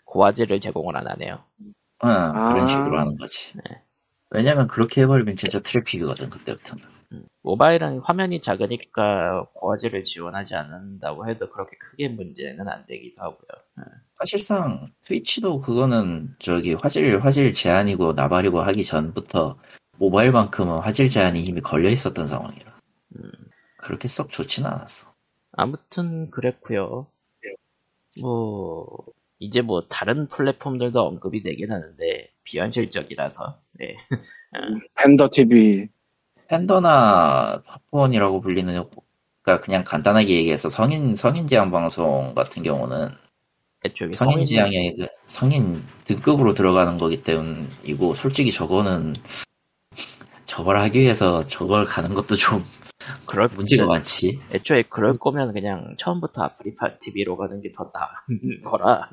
고화질을 제공을 안 하네요. 응, 그런 아. 식으로 하는 거지 네. 왜냐면 그렇게 해버리면 진짜 트래픽이거든 그때부터는 음, 모바일은 화면이 작으니까 고화질을 지원하지 않는다고 해도 그렇게 크게 문제는 안 되기도 하고요. 사실상 트위치도 그거는 저기 화질 화질 제한이고 나발이고 하기 전부터 모바일만큼은 화질 제한이 이미 걸려 있었던 상황이라 음. 그렇게 썩 좋지는 않았어. 아무튼 그랬고요. 뭐 이제 뭐 다른 플랫폼들도 언급이 되긴 하는데 비현실적이라서 네. 팬더 TV. 팬더나 팝콘이라고 불리는 그러니까 그냥 간단하게 얘기해서 성인 성인 제한 방송 같은 경우는 애초에 성인 성인 제한의 그 성인 등급으로 들어가는 거기 때문이고 솔직히 저거는 저걸 하기 위해서 저걸 가는 것도 좀 그럴 문제가 문제- 많지. 애초에 그럴 거면 그냥 처음부터 아프리카 TV로 가는 게 더 나은 거라.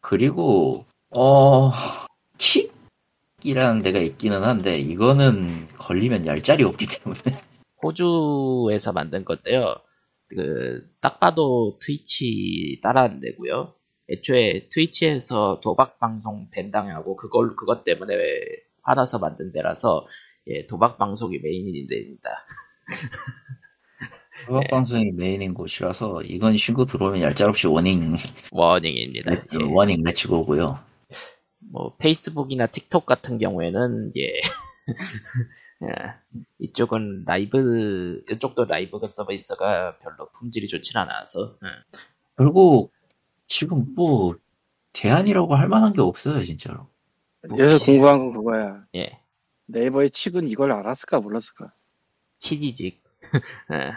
그리고 어 킥이라는 데가 있기는 한데 이거는 걸리면 얄짤이 없기 때문에 호주에서 만든 건데요. 그, 딱 봐도 트위치 따라하는 데고요. 애초에 트위치에서 도박 방송 밴당하고 그걸 그것 때문에 화나서 만든 데라서 예, 도박 방송이 메인인 데입니다. 음악 방송이 메인인 곳이라서 이건 신고 들어오면 얄짤 없이 warning warning입니다. 예. warning 메시지 오고요. 뭐 페이스북이나 틱톡 같은 경우에는 예. 예, 이쪽은 라이브 이쪽도 라이브 서비스가 별로 품질이 좋진 않아서 예. 그리고 지금 뭐 대안이라고 할 만한 게 없어요 진짜로. 여기서 궁금한 건 그거야. 예. 네이버의 측은 이걸 알았을까 몰랐을까? 치지직. 예.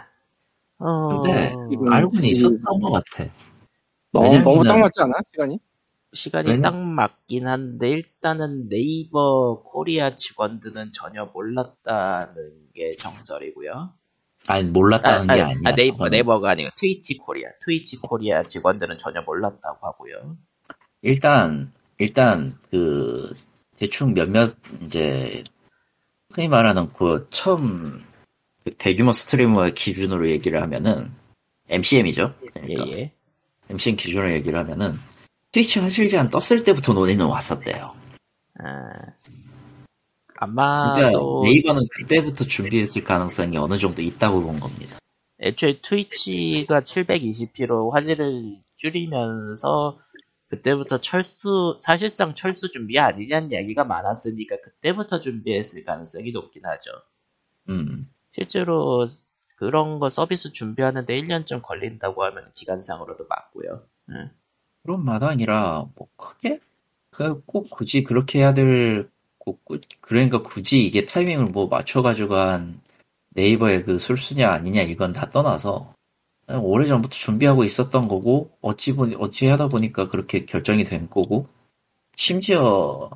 어, 근데 알고는 지- 있었던 것 같아. 너무 너무 딱 맞지 않아? 시간이? 시간이 왜냐- 딱 맞긴 한데 일단은 네이버 코리아 직원들은 전혀 몰랐다는 게 정설이고요. 아니 몰랐다는 아, 게 아, 아니야. 아, 네이버 저거는. 네이버가 아니고 트위치 코리아. 트위치 코리아 직원들은 전혀 몰랐다고 하고요. 일단 일단 그 대충 몇몇 이제 흔히 말하는 그 처음 그 대규모 스트리머의 기준으로 얘기를 하면은 MCM이죠. 그러니까 예 예. MCM 기준으로 얘기를 하면은 트위치 화질 제한 떴을 때부터 논의는 왔었대요. 아, 그러니까 아마도 네이버는 그때부터 준비했을 가능성이 어느 정도 있다고 본 겁니다. 애초에 트위치가 720p로 화질을 줄이면서 그때부터 철수 사실상 철수 준비 아니냐는 이야기가 많았으니까 그때부터 준비했을 가능성이 높긴 하죠. 음. 실제로 그런 거 서비스 준비하는데 1년쯤 걸린다고 하면 기간상으로도 맞고요. 예. 그런 마당이라 뭐 크게 그꼭 굳이 그렇게 해야 될 그러니까 굳이 이게 타이밍을 뭐 맞춰가지고 한 네이버의 그 술수냐 아니냐 이건 다 떠나서 오래전부터 준비하고 있었던 거고 어찌 보니 어찌 하다 보니까 그렇게 결정이 된 거고 심지어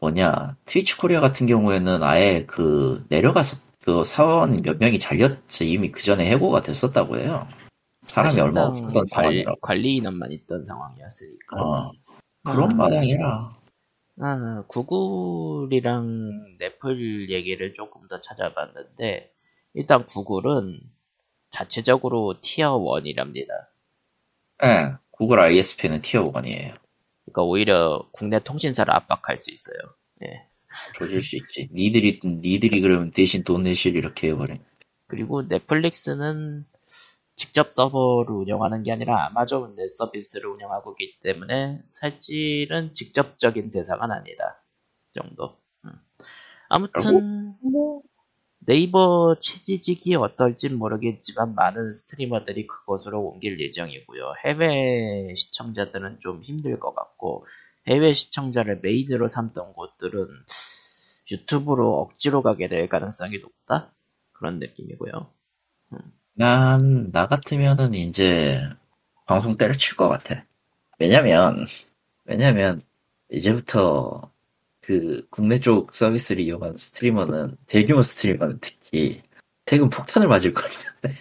뭐냐 트위치 코리아 같은 경우에는 아예 그 내려가서 그 사원 몇 명이 잘렸죠 이미 그 전에 해고가 됐었다고 해요 사람이 얼마 없었던 관, 관리 인원만 있던 상황이었으니까. 어, 그런 아. 마당이라 아, 구글이랑 넷플 얘기를 조금 더 찾아봤는데 일단 구글은 자체적으로 티어 1이랍니다. 예, 구글 ISP는 티어 1이에요. 그러니까 오히려 국내 통신사를 압박할 수 있어요. 예. 조질 수 있지. 니들이, 니들이 그러면 대신 돈 내실 이렇게 해버린. 그리고 넷플릭스는 직접 서버를 운영하는 게 아니라 아마존 넷 서비스를 운영하고 있기 때문에 사실은 직접적인 대상은 아니다. 정도. 음. 아무튼 네이버 체지직이 어떨진 모르겠지만 많은 스트리머들이 그곳으로 옮길 예정이고요. 해외 시청자들은 좀 힘들 것 같고 해외 시청자를 메인으로 삼던 곳들은 유튜브로 억지로 가게 될 가능성이 높다? 그런 느낌이고요. 난, 나 같으면은 이제 방송 때려칠 것 같아. 왜냐면, 왜냐면, 이제부터 그 국내 쪽 서비스를 이용한 스트리머는, 대규모 스트리머는 특히 세금 폭탄을 맞을 것 같은데.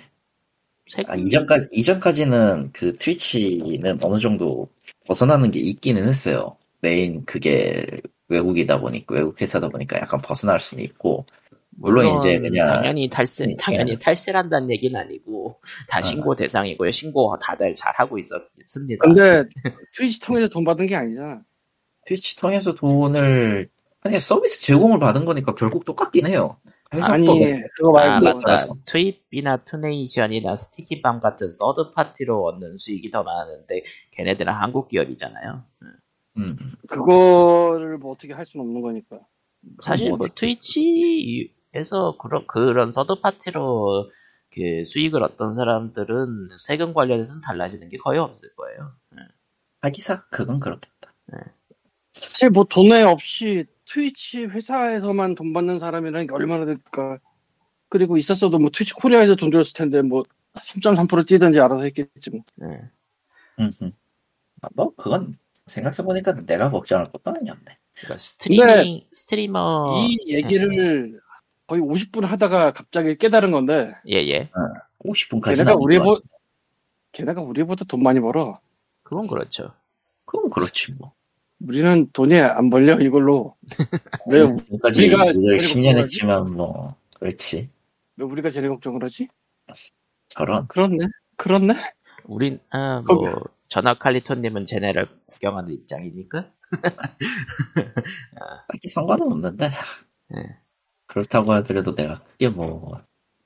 색- 아, 이전까지, 이전까지는 그 트위치는 어느 정도 벗어나는 게 있기는 했어요. 메인 그게 외국이다 보니까, 외국 회사다 보니까 약간 벗어날 수는 있고, 물론 이제 그냥- 당연히 탈세 네, 당연히 네. 탈세란다는 얘기는 아니고 다 어. 신고 대상이고요. 신고 다들 잘 하고 있었습니다. 근데 트위치 통해서 돈 받은 게 아니잖아. 트위치 통해서 돈을, 아니, 서비스 제공을 받은 거니까 결국 똑같긴 해요. 아니. 그거 아 말고 맞다. 따라서. 트윕이나 투네이션이나 스티키밤 같은 third party로 얻는 수익이 더 많은데 걔네들은 한국 기업이잖아요. 음, 그거를 뭐 어떻게 할 수는 없는 거니까. 사실 뭐뭐 트위치에서 그런 그런 서드 파티로 그 수익을 얻던 사람들은 세금 관련해서는 달라지는 게 거의 없을 거예요. 하기사, 그건 그렇겠다. 사실 뭐 돈에 없이 트위치 회사에서만 돈 받는 사람이라는 게 얼마나 될까. 그리고 있었어도 뭐 트위치 코리아에서 돈 들었을 텐데 뭐 3.3% 뛰든지 알아서 했겠지 뭐. 네. 음, 뭐, 그건 생각해 보니까 내가 걱정할 것도 아니었네. 그러니까 스트리밍 스트리머 이 얘기를 거의 50분 하다가 갑자기 깨달은 건데 예예 50분까지는 걔네가 우리보 걔네가 우리보다 돈 많이 벌어. 그건 그렇죠. 그건 그렇지, 뭐. 우리는 돈이 안 벌려 이걸로. 왜, 우- 우리가 이걸 제일 10년 걱정하지? 했지만, 뭐, 그렇지. 왜 우리가 제일 걱정을 하지? 저런. 그렇네. 그렇네. 우린 아뭐 전화 칼리토님은 쟤네를 구경하는 입장이니까 딱히 상관은 없는데. 네. 그렇다고 하더라도 내가 크게 뭐,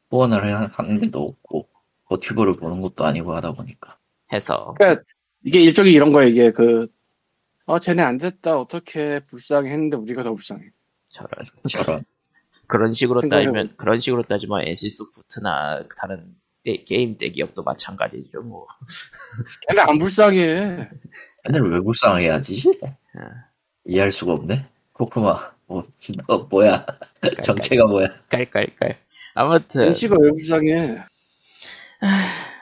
후원을 해- 하는 데도 없고, 버튜버를 보는 것도 아니고 하다 보니까. 해서 그러니까 이게 일종의 이런 거야 이게 그 어, 쟤네 안 됐다. 어떻게 불쌍해 했는데 우리가 더 불쌍해. 저런 저런. 그런 식으로 생각해보- 따지면 그런 식으로 따지면 NC 소프트나 다른 대- 게임 대기업도 마찬가지죠 뭐 걔네 안 불쌍해. 얘네를 왜 불쌍해야 되지? 아, 이해할 수가 없네. 코코마, 뭐, 너 뭐야? 정체가 뭐야? 깔깔깔 아무튼 NC가 왜 불쌍해?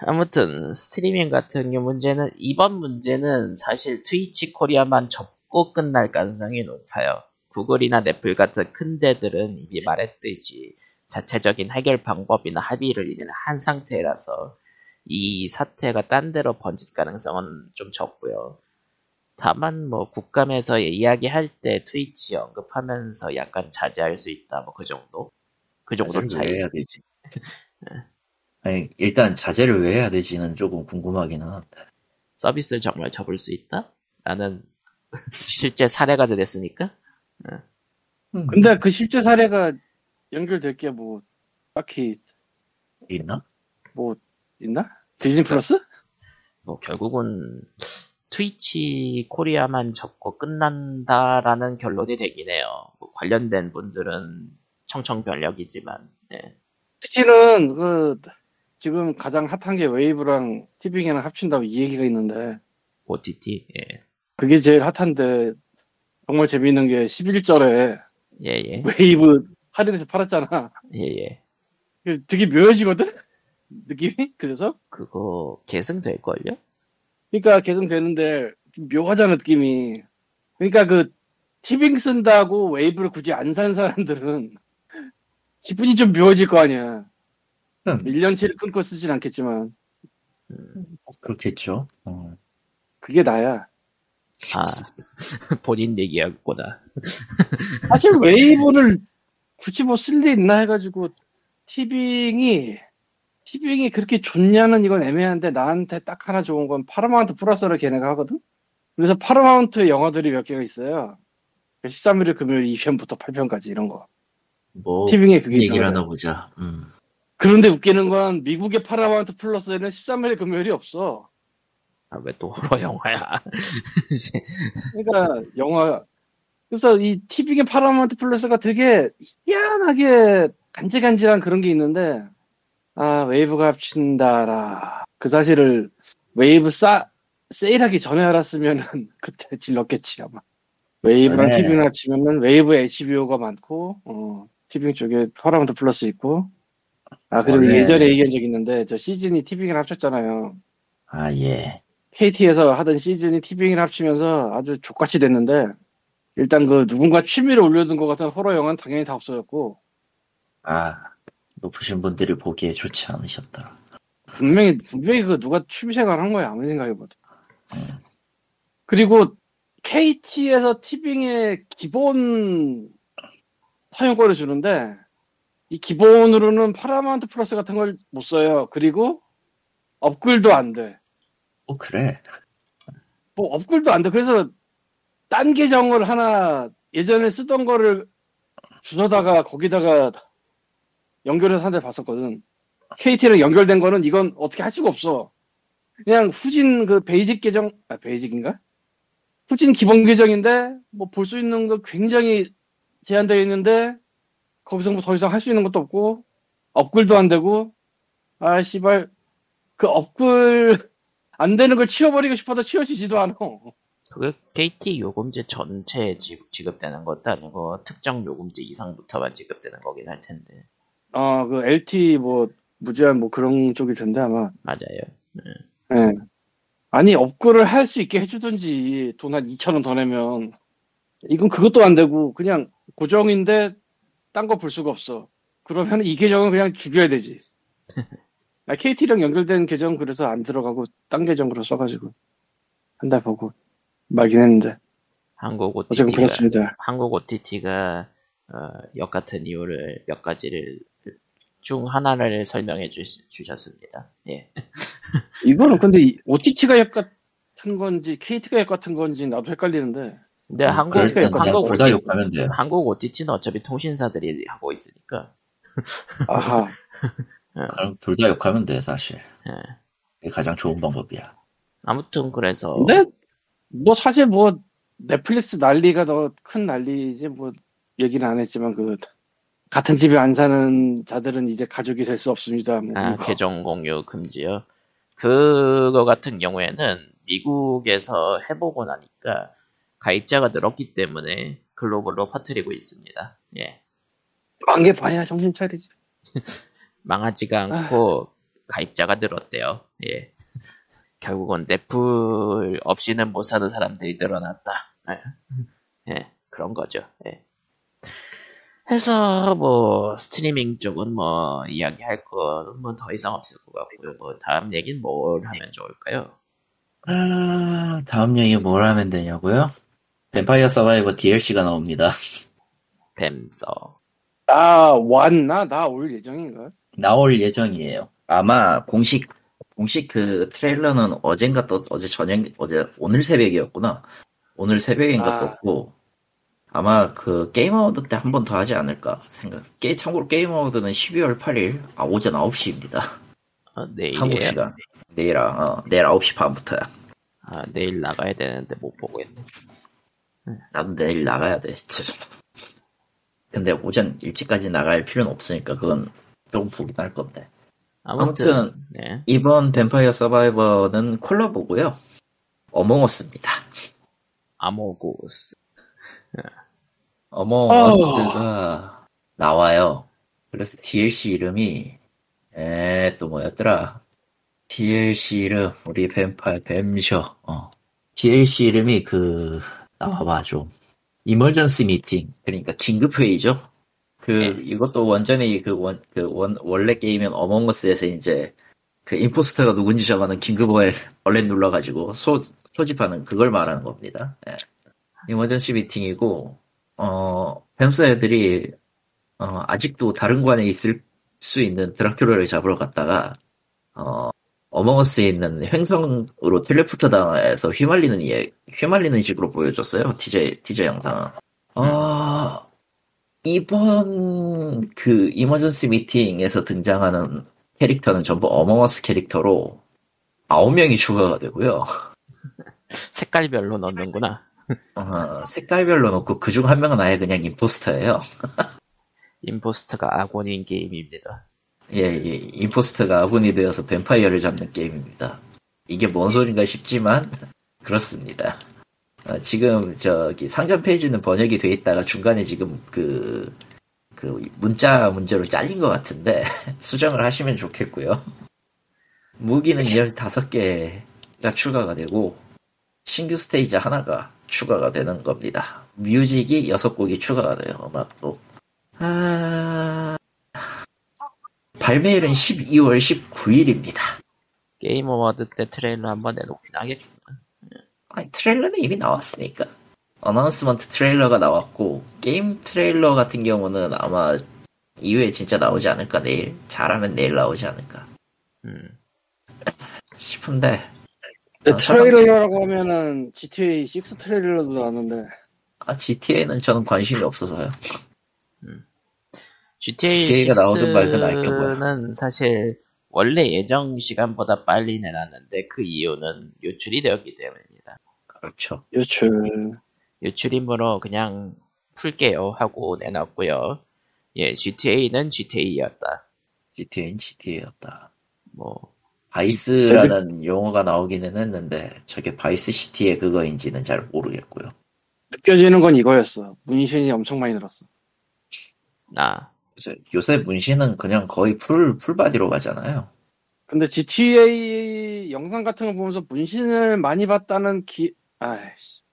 아무튼 스트리밍 같은 경우 문제는 이번 문제는 사실 트위치 코리아만 접고 끝날 가능성이 높아요. 구글이나 넷플 같은 큰 데들은 이미 말했듯이 자체적인 해결 방법이나 합의를 이미 한 상태라서 이 사태가 딴 데로 번질 가능성은 좀 적고요. 다만 뭐 국감에서 이야기할 때 트위치 언급하면서 약간 자제할 수 있다 뭐 그 정도 그 정도 자제를 왜 차이 해야 되지? 아니, 일단 자제를 왜 해야 되지는 조금 궁금하기는 한데. 서비스를 정말 접을 수 있다? 라는 실제 사례가 됐으니까 음, 근데 그 실제 사례가 연결될 게 뭐 딱히 있나? 뭐 있나? 디즈니 플러스? 뭐 결국은 트위치 코리아만 접고 끝난다라는 결론이 되긴 해요. 뭐 관련된 분들은 청천벽력이지만 예. OTT는 그 지금 가장 핫한 게 웨이브랑 티빙이랑 합친다고 이 얘기가 있는데 OTT 예. 그게 제일 핫한데 정말 재밌는 게 11절에 예예 웨이브 할인해서 팔았잖아. 예예 그 되게 묘해지거든? 느낌이? 그래서? 그거 계승될걸요? 그러니까 계속 되는데 좀 묘하잖아 느낌이. 그러니까 그 티빙 쓴다고 웨이브를 굳이 안 산 사람들은 기분이 좀 묘해질 거 아니야. 음. 1년치를 끊고 쓰진 않겠지만 그렇겠죠. 어. 그게 나야. 아 본인 얘기였구나 사실 웨이브를 굳이 뭐 쓸 일 있나 해가지고 티빙이 티빙이 그렇게 좋냐는 이건 애매한데 나한테 딱 하나 좋은 건 파라마운트 플러스를 걔네가 하거든. 그래서 파라마운트 영화들이 몇 개가 있어요. 13일 금요일 2편부터 8편까지 이런 거. 뭐 티빙에 그게 얘기를. 하나 보자. 음. 그런데 웃기는 건 미국의 파라마운트 플러스에는 13일 금요일이 없어. 아 왜 또 호러 영화야 그러니까 영화 그래서 이 티빙의 파라마운트 플러스가 되게 희한하게 간질간질한 그런 게 있는데 아 웨이브가 합친다라 그 사실을 웨이브 싸 세일하기 전에 알았으면은 그때 질렀겠지 아마 웨이브랑 네. 티빙을 합치면은 웨이브 HBO가 많고 어 티빙 쪽에 파라마운트 플러스 있고 아 그리고 원래- 예전에 얘기한 적 있는데 저 시즌이 티빙을 합쳤잖아요 아 예. KT에서 하던 시즌이 티빙을 합치면서 아주 족같이 됐는데 일단 그 누군가 취미를 올려둔 것 같은 호러 영화는 당연히 다 없어졌고 아 높으신 분들이 보기에 좋지 않으셨다. 분명히 분명히 그 누가 취미 생활 한 거야 아무리 생각해봐도 그리고 KT에서 티빙의 기본 사용권을 주는데 이 기본으로는 파라마운트 플러스 같은 걸 못 써요 그리고 업글도 안 돼 어 그래. 뭐 업글도 안 돼. 그래서 딴 계정을 하나 예전에 쓰던 거를 주워다가 거기다가 연결해서 한 대 봤었거든. KT랑 연결된 거는 이건 어떻게 할 수가 없어. 그냥 후진 그 basic 계정, 아, basic인가? 후진 기본 계정인데 뭐 볼 수 있는 거 굉장히 제한되어 있는데 거기서 뭐 더 이상 할 수 있는 것도 없고 업글도 안 되고 아 씨발 그 업글 안 되는 걸 치워버리고 싶어도 치워지지도 않아. 그게 KT 요금제 전체에 지- 지급되는 것도 아니고 특정 요금제 이상부터만 지급되는 거긴 할 텐데 어, 그 LT 뭐 무제한 뭐 그런 쪽일 텐데 아마. 맞아요 예. 아니 업글을 할 수 있게 해주든지 돈 한 2천 원 더 내면 이건 그것도 안 되고 그냥 고정인데 딴 거 볼 수가 없어. 그러면 이 계정은 그냥 죽여야 되지. 나 KT랑 연결된 계정 그래서 안 들어가고 딴 계정으로 써가지고 한달 보고 말긴 했는데 한국 OTT가 그렇습니다. 한국 OTT가 어, 역 같은 이유를 몇 가지를 중 하나를 설명해 주, 주셨습니다. 예. 이거는 근데 OTT가 역 같은 건지 KT가 역 같은 건지 나도 헷갈리는데 근데 한국 그냥 한국 둘다 OTT, 욕하면 돼요. 한국 OTT는 어차피 통신사들이 하고 있으니까. 아하 그럼 둘 다 욕하면 돼 사실. 예. 그게 가장 좋은 방법이야. 아무튼 그래서 근데 뭐 사실 뭐 넷플릭스 난리가 더 큰 난리지 뭐 얘기는 안 했지만 그 같은 집에 안 사는 자들은 이제 가족이 될 수 없습니다. 뭐 아. 계정 공유 금지요. 그거 같은 경우에는 미국에서 해보고 나니까 가입자가 늘었기 때문에 글로벌로 퍼뜨리고 있습니다. 예. 망개 봐야 정신 차리지. 망하지가 않고 가입자가 늘었대요. 예. 결국은 넷플 없이는 못 사는 사람들이 늘어났다. 예. 예, 그런 거죠. 예. 해서 뭐 스트리밍 쪽은 뭐 이야기할 거는 뭐 더 이상 없을 것 같고요. 뭐 다음 얘기는 뭘 하면 좋을까요? 아, 다음 얘기 뭘 하면 되냐고요? 뱀파이어 서바이버 DLC가 나옵니다. 뱀서. 나 왔나? 나 올 예정인가? 나올 예정이에요. 아마 공식 공식 그 트레일러는 어젠가 또 어제 저녁 어제 오늘 새벽이었구나. 오늘 새벽인가 아. 떴고 아마 그 게임 어워드 때 한 번 더 하지 않을까 생각. 게 참고로 게임 어워드는 12월 8일 아 오전 9시입니다. 어, 내일이에요. 한국 시간. 내일 아 어, 내일 9시 반부터야. 아, 내일 나가야 되는데 못 보고 있네. 나도 내일 나가야 돼. 근데 오전 일찍까지 나갈 필요는 없으니까 그건 좀 보긴 할 건데. 아무튼, 아무튼 네. 이번 뱀파이어 서바이버는 콜라보고요. 어몽어스입니다. 아모고스. 어몽어스가 나와요. 그래서 DLC 이름이 에 또 뭐였더라? DLC 이름 우리 뱀파이어 뱀셔. 어. DLC 이름이 그 나와봐 좀. 이머전시 미팅 그러니까 긴급 회의죠. 그 네. 이것도 원전의 그원 그 원 원래 게임은 어몽어스에서 이제 그 임포스터가 누군지 정하는 긴급어에 얼른 눌러가지고 소 소집하는 그걸 말하는 겁니다. 예. 이머전시 미팅이고 어 뱀스 애들이 어 아직도 다른 관에 있을 수 있는 드라큘라를 잡으러 갔다가 어 어몽어스에 있는 횡성으로 텔레포트 당해서 휘말리는 예 휘말리는 식으로 보여줬어요 티저 티저 영상은. 어 이번 그 이머전시 미팅에서 등장하는 캐릭터는 전부 어몽어스 캐릭터로 9명이 추가가 되고요. 색깔별로 넣는구나. 어, 색깔별로 놓고 그중 한 명은 아예 그냥 impostor예요. impostor가 아군인 게임입니다. 예, 예, impostor가 아군이 되어서 뱀파이어를 잡는 게임입니다. 이게 뭔 소린가 싶지만 그렇습니다. 어, 지금 저기 상점 페이지는 번역이 돼 있다가 중간에 지금 그, 그 문자 문제로 잘린 것 같은데 수정을 하시면 좋겠고요. 무기는 15개가 추가가 되고 신규 스테이지 하나가 추가가 되는 겁니다. music이 6곡이 추가가 돼요. 음악도. 아... 발매일은 12월 19일입니다. 게임 어워드 때 트레일러 한번 내놓긴 하겠구나. 아니, 트레일러는 이미 나왔으니까. announcement 트레일러가 나왔고, 게임 트레일러 같은 경우는 아마 이후에 진짜 나오지 않을까, 내일. 잘하면 내일 나오지 않을까 음. 싶은데, 아, 트레일러라고 하면은 GTA 6 트레일러도 나왔는데 아, GTA는 저는 관심이 없어서요. GTA, 가 나오든 말든 알게 뭐야. 6는 사실 원래 예정 시간보다 빨리 내놨는데 그 이유는 유출이 되었기 때문입니다. 그렇죠. 유출 유출이므로 그냥 풀게요 하고 내놨고요. 예, GTA는 GTA였다. GTA는 GTA였다. 뭐 Vice라는 용어가 나오기는 했는데, 저게 Vice City의 그거인지는 잘 모르겠고요. 느껴지는 건 이거였어. 문신이 엄청 많이 늘었어. 나. 요새, 요새 문신은 그냥 거의 full, full body로 가잖아요. 근데 GTA 영상 같은 거 보면서 문신을 많이 봤다는 기, 아이씨.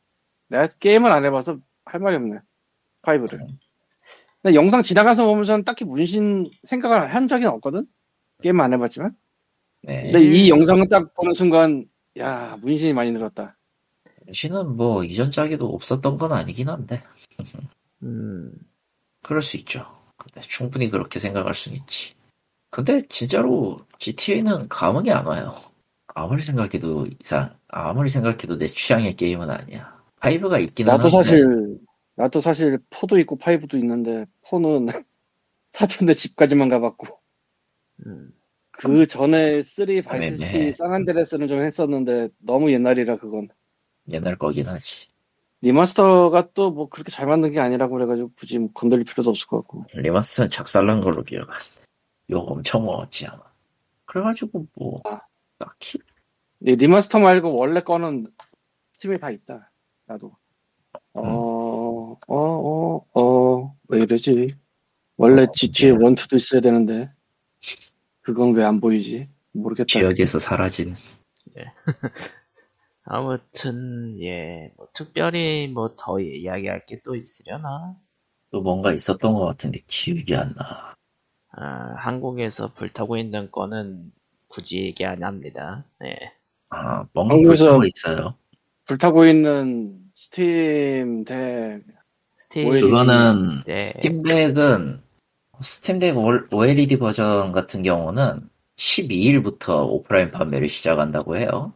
내가 게임을 안 해봐서 할 말이 없네. five를. 근데 영상 지나가서 보면서는 딱히 문신 생각을 한 적이 없거든? 게임 안 해봤지만. 네. 근데 이 영상을 딱 보는 순간, 야, 문신이 많이 늘었다. 문신은 뭐, 이전작에도 없었던 건 아니긴 한데, 음, 그럴 수 있죠. 근데 충분히 그렇게 생각할 수는 있지. 근데 진짜로 GTA는 감흥이 안 와요. 아무리 생각해도 이상, 아무리 생각해도 내 취향의 게임은 아니야. 5가 있긴 나도 한데, 사실, 나도 사실 4도 있고 5도 있는데, 4는 사촌네 집까지만 가봤고, 음. 그 전에 3 애매해. Vice City San Andreas는 좀 했었는데, 너무 옛날이라 그건. 옛날 거긴 하지. remaster가 또 뭐 그렇게 잘 만든 게 아니라고 그래가지고 굳이 뭐 건드릴 필요도 없을 것 같고. remaster는 작살난 걸로 기억하는데, 욕 엄청 먹었지 아마. 그래가지고 뭐, 딱히, 네, remaster 말고 원래 거는 Steam에 다 있다. 나도. 어, 어, 어, 어, 왜 이러지? 원래 어, GTA 1, 미안. 2도 있어야 되는데, 그건 왜 안 보이지? 모르겠다. 기억에서 사라진. 아무튼 예, 뭐 특별히 뭐 더 이야기할 게 또 있으려나? 또 뭔가 있었던 것 같은데 기억이 안 나. 아, 한국에서 불타고 있는 거는 굳이 얘기 안 합니다. 네. 아, 뭔가 한국에서- 불타고 있어요. 불타고 있는 Steam Deck, OLED 그거는 네. Steam Deck은 Steam Deck OLED 버전 같은 경우는 12일부터 오프라인 판매를 시작한다고 해요.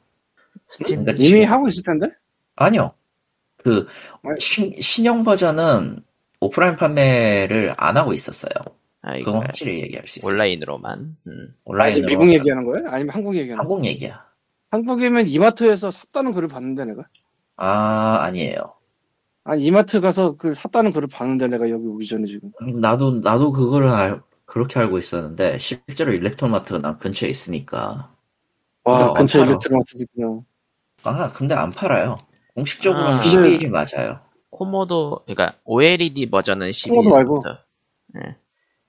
스팀 그러니까 이미 지금- 하고 있을 텐데? 아니요. 그. 신, 신형 버전은 오프라인 판매를 안 하고 있었어요. 아, 그건 이거 확실히 얘기할 수 있어요. 온라인으로만. 음. 아직 온라인으로 미국 얘기하는 거야? 아니면 한국 얘기하는? 한국 얘기야. 한국이면 이마트에서 샀다는 글을 봤는데 내가? 아 아니에요. 아니 이마트 가서 그 샀다는 글을 봤는데 내가 여기 오기 전에 지금 나도 나도 그거를 알, 그렇게 알고 있었는데 실제로 일렉트로마트가 난 근처에 있으니까 와, 근데 안 팔아. 일렉트로마트도 있구나. 아 근데 안 팔아요. 공식적으로는 아. 12일이 맞아요. 코모도 그러니까 OLED 버전은 12일부터. 코모도 말고. 예.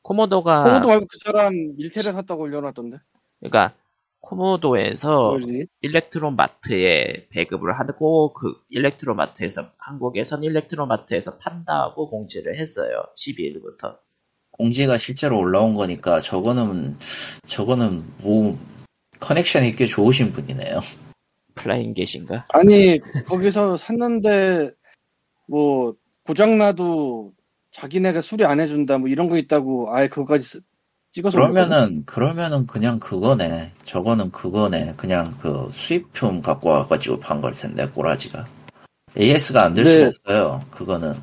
코모도가 코모도 말고 그 사람 일테를 샀다고 올려놨던데. 그러니까 코모도에서 뭐지? 일렉트로 마트에 배급을 하고 그 일렉트로 마트에서 한국에선 일렉트로 마트에서 판다고 공지를 했어요. 12일부터. 공지가 실제로 올라온 거니까 저거는 저거는 뭐 connection이 꽤 좋으신 분이네요. flying get인가? 아니, 거기서 샀는데, 뭐, 고장나도 자기네가 수리 안 해준다, 뭐 이런 거 있다고 아예 그거까지 쓰- 찍어서. 그러면은 그러면은 그냥 그거네. 저거는 그거네. 그냥 그 수입품 갖고 와가지고 판 걸 텐데 꼬라지가. AS가 안될 네. 수가 없어요. 그거는.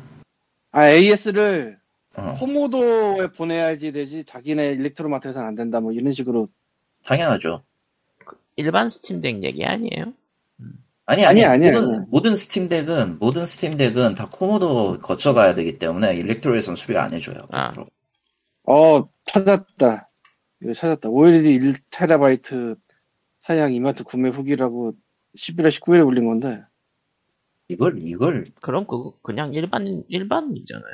아, AS를 어, Komodo에 보내야지 되지, 자기네 일렉트로마트에서는 안 된다, 뭐 이런 식으로. 당연하죠. 일반 Steam Deck 얘기 아니에요? 아니 아니 아니, 아니, 모든 아니. 모든 스팀덱은 모든 스팀덱은 다 코모도 거쳐가야 되기 때문에 일렉트로에선 수리 안 해줘요. 아. 그럼. 어, 찾았다. 이거 찾았다. OLED 1TB 사양 이마트 구매 후기라고 11월 19일에 올린 건데. 이걸 이걸 그럼 그거 그냥 일반 일반이잖아요.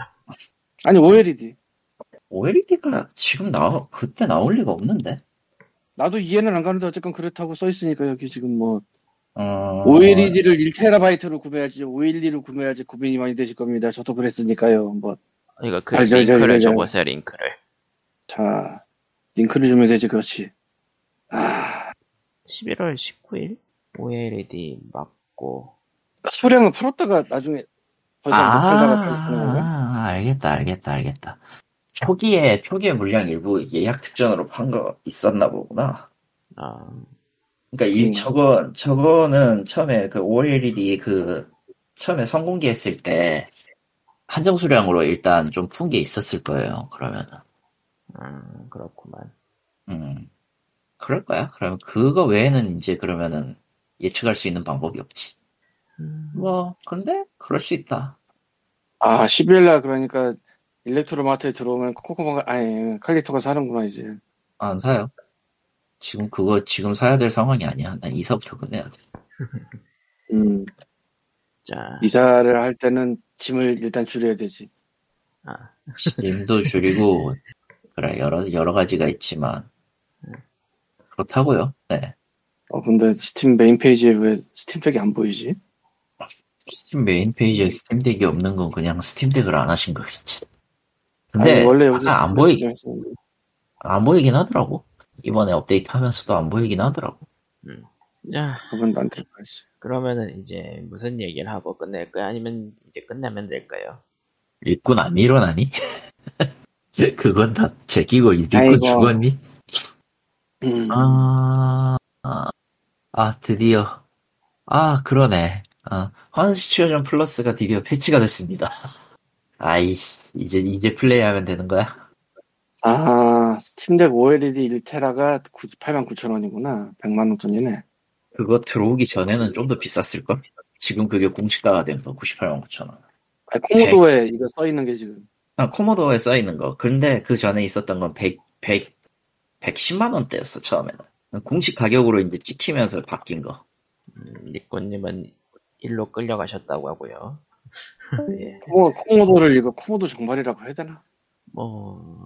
아니, OLED. OLED가 지금 나와 그때 나올 리가 없는데. 나도 이해는 안 가는데 어쨌건 그렇다고 써 있으니까 여기 지금 뭐 어, OLED를 1TB로 구매할지 OLED로 구매할지 고민이 많이 되실 겁니다. 저도 그랬으니까요. 뭐, 이거 그 아, 저, 저, 링크를 저, 저. 줘보세요 링크를. 자, 링크를 주면 되지, 그렇지. 아, 11월 19일 OLED 맞고 소량을 풀었다가 나중에 더 이상 못 풀다가 다시 푸는 건가? 아, 알겠다, 알겠다, 알겠다. 초기에, 초기에 물량 일부 예약 특전으로 판 거 있었나 보구나. 아, 그러니까 이, 음. 저거, 저거는 처음에 그 OLED 그, 처음에 선공개했을 때, 한정 수량으로 일단 좀 푼 게 있었을 거예요, 그러면은. 음, 그렇구만. 음. 그럴 거야. 그러면 그거 외에는 이제 그러면은 예측할 수 있는 방법이 없지. 음, 뭐, 근데, 그럴 수 있다. 아, 10일날 그러니까 일렉트로마트에 들어오면 코코마가, 아니, 칼리토가 사는구나, 이제. 안 사요. 지금 그거 지금 사야 될 상황이 아니야. 난 이사부터 끝내야 돼. 음, 자, 이사를 할 때는 짐을 일단 줄여야 되지. 아, 짐도 줄이고 그래 여러 여러 가지가 있지만 그렇다고요. 네. 어, 근데 Steam main 페이지에 왜 Steam Deck이 안 보이지? Steam main 페이지에 Steam Deck이 없는 건 그냥 Steam Deck을 안 하신 거겠지. 근데 아니, 원래 여기서 아까 안 Steam Deck 보이 좀 했었는데. 안 보이긴 하더라고. 이번에 업데이트 하면서도 안 보이긴 하더라고. 그분도 안 들어가지. 그러면은 이제 무슨 얘기를 하고 끝낼까요? 아니면 이제 끝내면 될까요? 일꾼 안 일어나니? 그건 다 제끼고 일꾼 아이고. 죽었니? 음, 아, 아, 아, 드디어. 아, 그러네. 아, 환세취호전 플러스가 드디어 패치가 됐습니다. 아이씨, 이제, 이제 플레이하면 되는 거야? 아, Steam Deck OLED 1테라가 89,000원이구나. 100만원 돈이네. 그거 들어오기 전에는 좀 더 비쌌을걸? 지금 그게 공시가가 돼서 98만 9천 원. 아, 코모도에 이거 써있는 게 지금. 아, 코모도에 써있는 거. 근데 그 전에 있었던 건 100, 100, 110만 원대였어, 처음에는. 공식 가격으로 이제 찍히면서 바뀐 거. 음, 니꼬님은 일로 끌려가셨다고 하고요. 예, 코모, 코모도를 이거 코모도 정발이라고 해야 되나? 뭐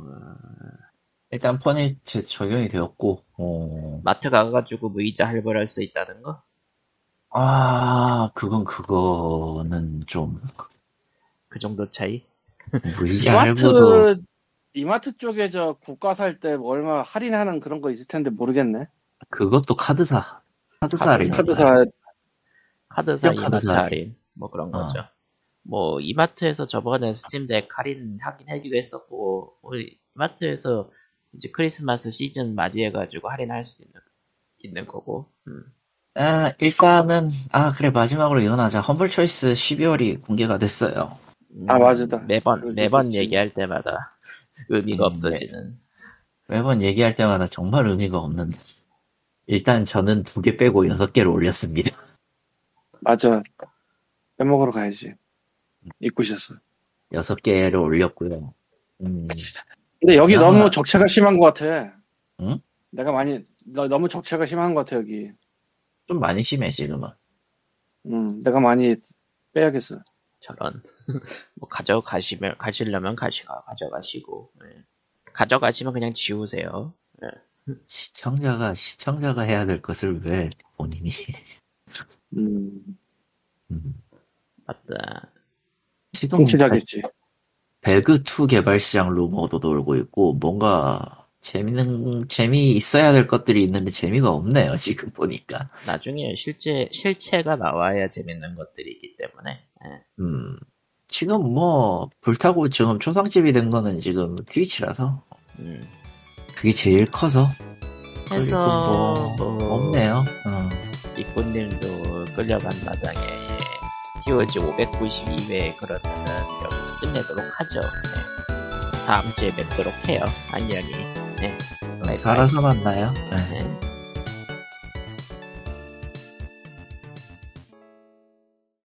일단 제- 적용이 되었고, 어, 마트 가가지고 무이자 할부를 할 수 있다는 거? 아, 그건 그거는 좀 그 정도 차이? 무이자 할부도 이마트, 이마트 쪽에 저 고가 살때 얼마 할인하는 그런 거 있을 텐데 모르겠네. 그것도 카드사 카드사 할인 카드사, 카드사 카드사 이마트 할인. 할인 뭐 그런 어. 거죠. 뭐 이마트에서 저번에 Steam Deck 할인 하긴 해기도 했었고 뭐 이마트에서 이제 크리스마스 시즌 맞이해가지고 할인할 수 있는 있는 거고. 음. 아, 일단은 아 그래 마지막으로 일어나자 험블 초이스 12월이 공개가 됐어요 음, 아, 맞았다. 매번 매번 있었지. 얘기할 때마다 의미가 음, 없어지는. 매번 얘기할 때마다 정말 의미가 없는데 일단 저는 두 개 빼고 여섯 개를 올렸습니다 맞아. 빼먹으러 가야지. 잊고 있었어. 여섯 개를 올렸고요 음, 근데 여기 그나마- 너무 적체가 심한 것 같아. 응? 내가 많이 너, 너무 적체가 심한 것 같아 여기. 좀 많이 심해 지금은. 음, 내가 많이 빼야겠어. 저런 뭐 가져가시면 가시려면 가시가 가져가시고 예. 가져가시면 그냥 지우세요. 시청자가 시청자가 해야 될 것을 왜 본인이? 음, 음. 맞다. 지금 통치자겠지. 배그 2 개발 시장 루머도 돌고 있고 뭔가 재밌는 재미 있어야 될 것들이 있는데 재미가 없네요 지금 보니까. 나중에 실제 실체가 나와야 재밌는 것들이 있기 때문에 예. 음. 지금 뭐 불타고 지금 초상집이 된 거는 지금 트위치라서 음. 그게 제일 커서 해서 뭐 뭐 없네요. 어. 이쁜님도 끌려간 마당에 히어지 592회 그러면은 여기서 끝내도록 하죠. 네. 다음 주에 뵙도록 해요. 안녕히. 네. 살아서 만나요. 네. 네.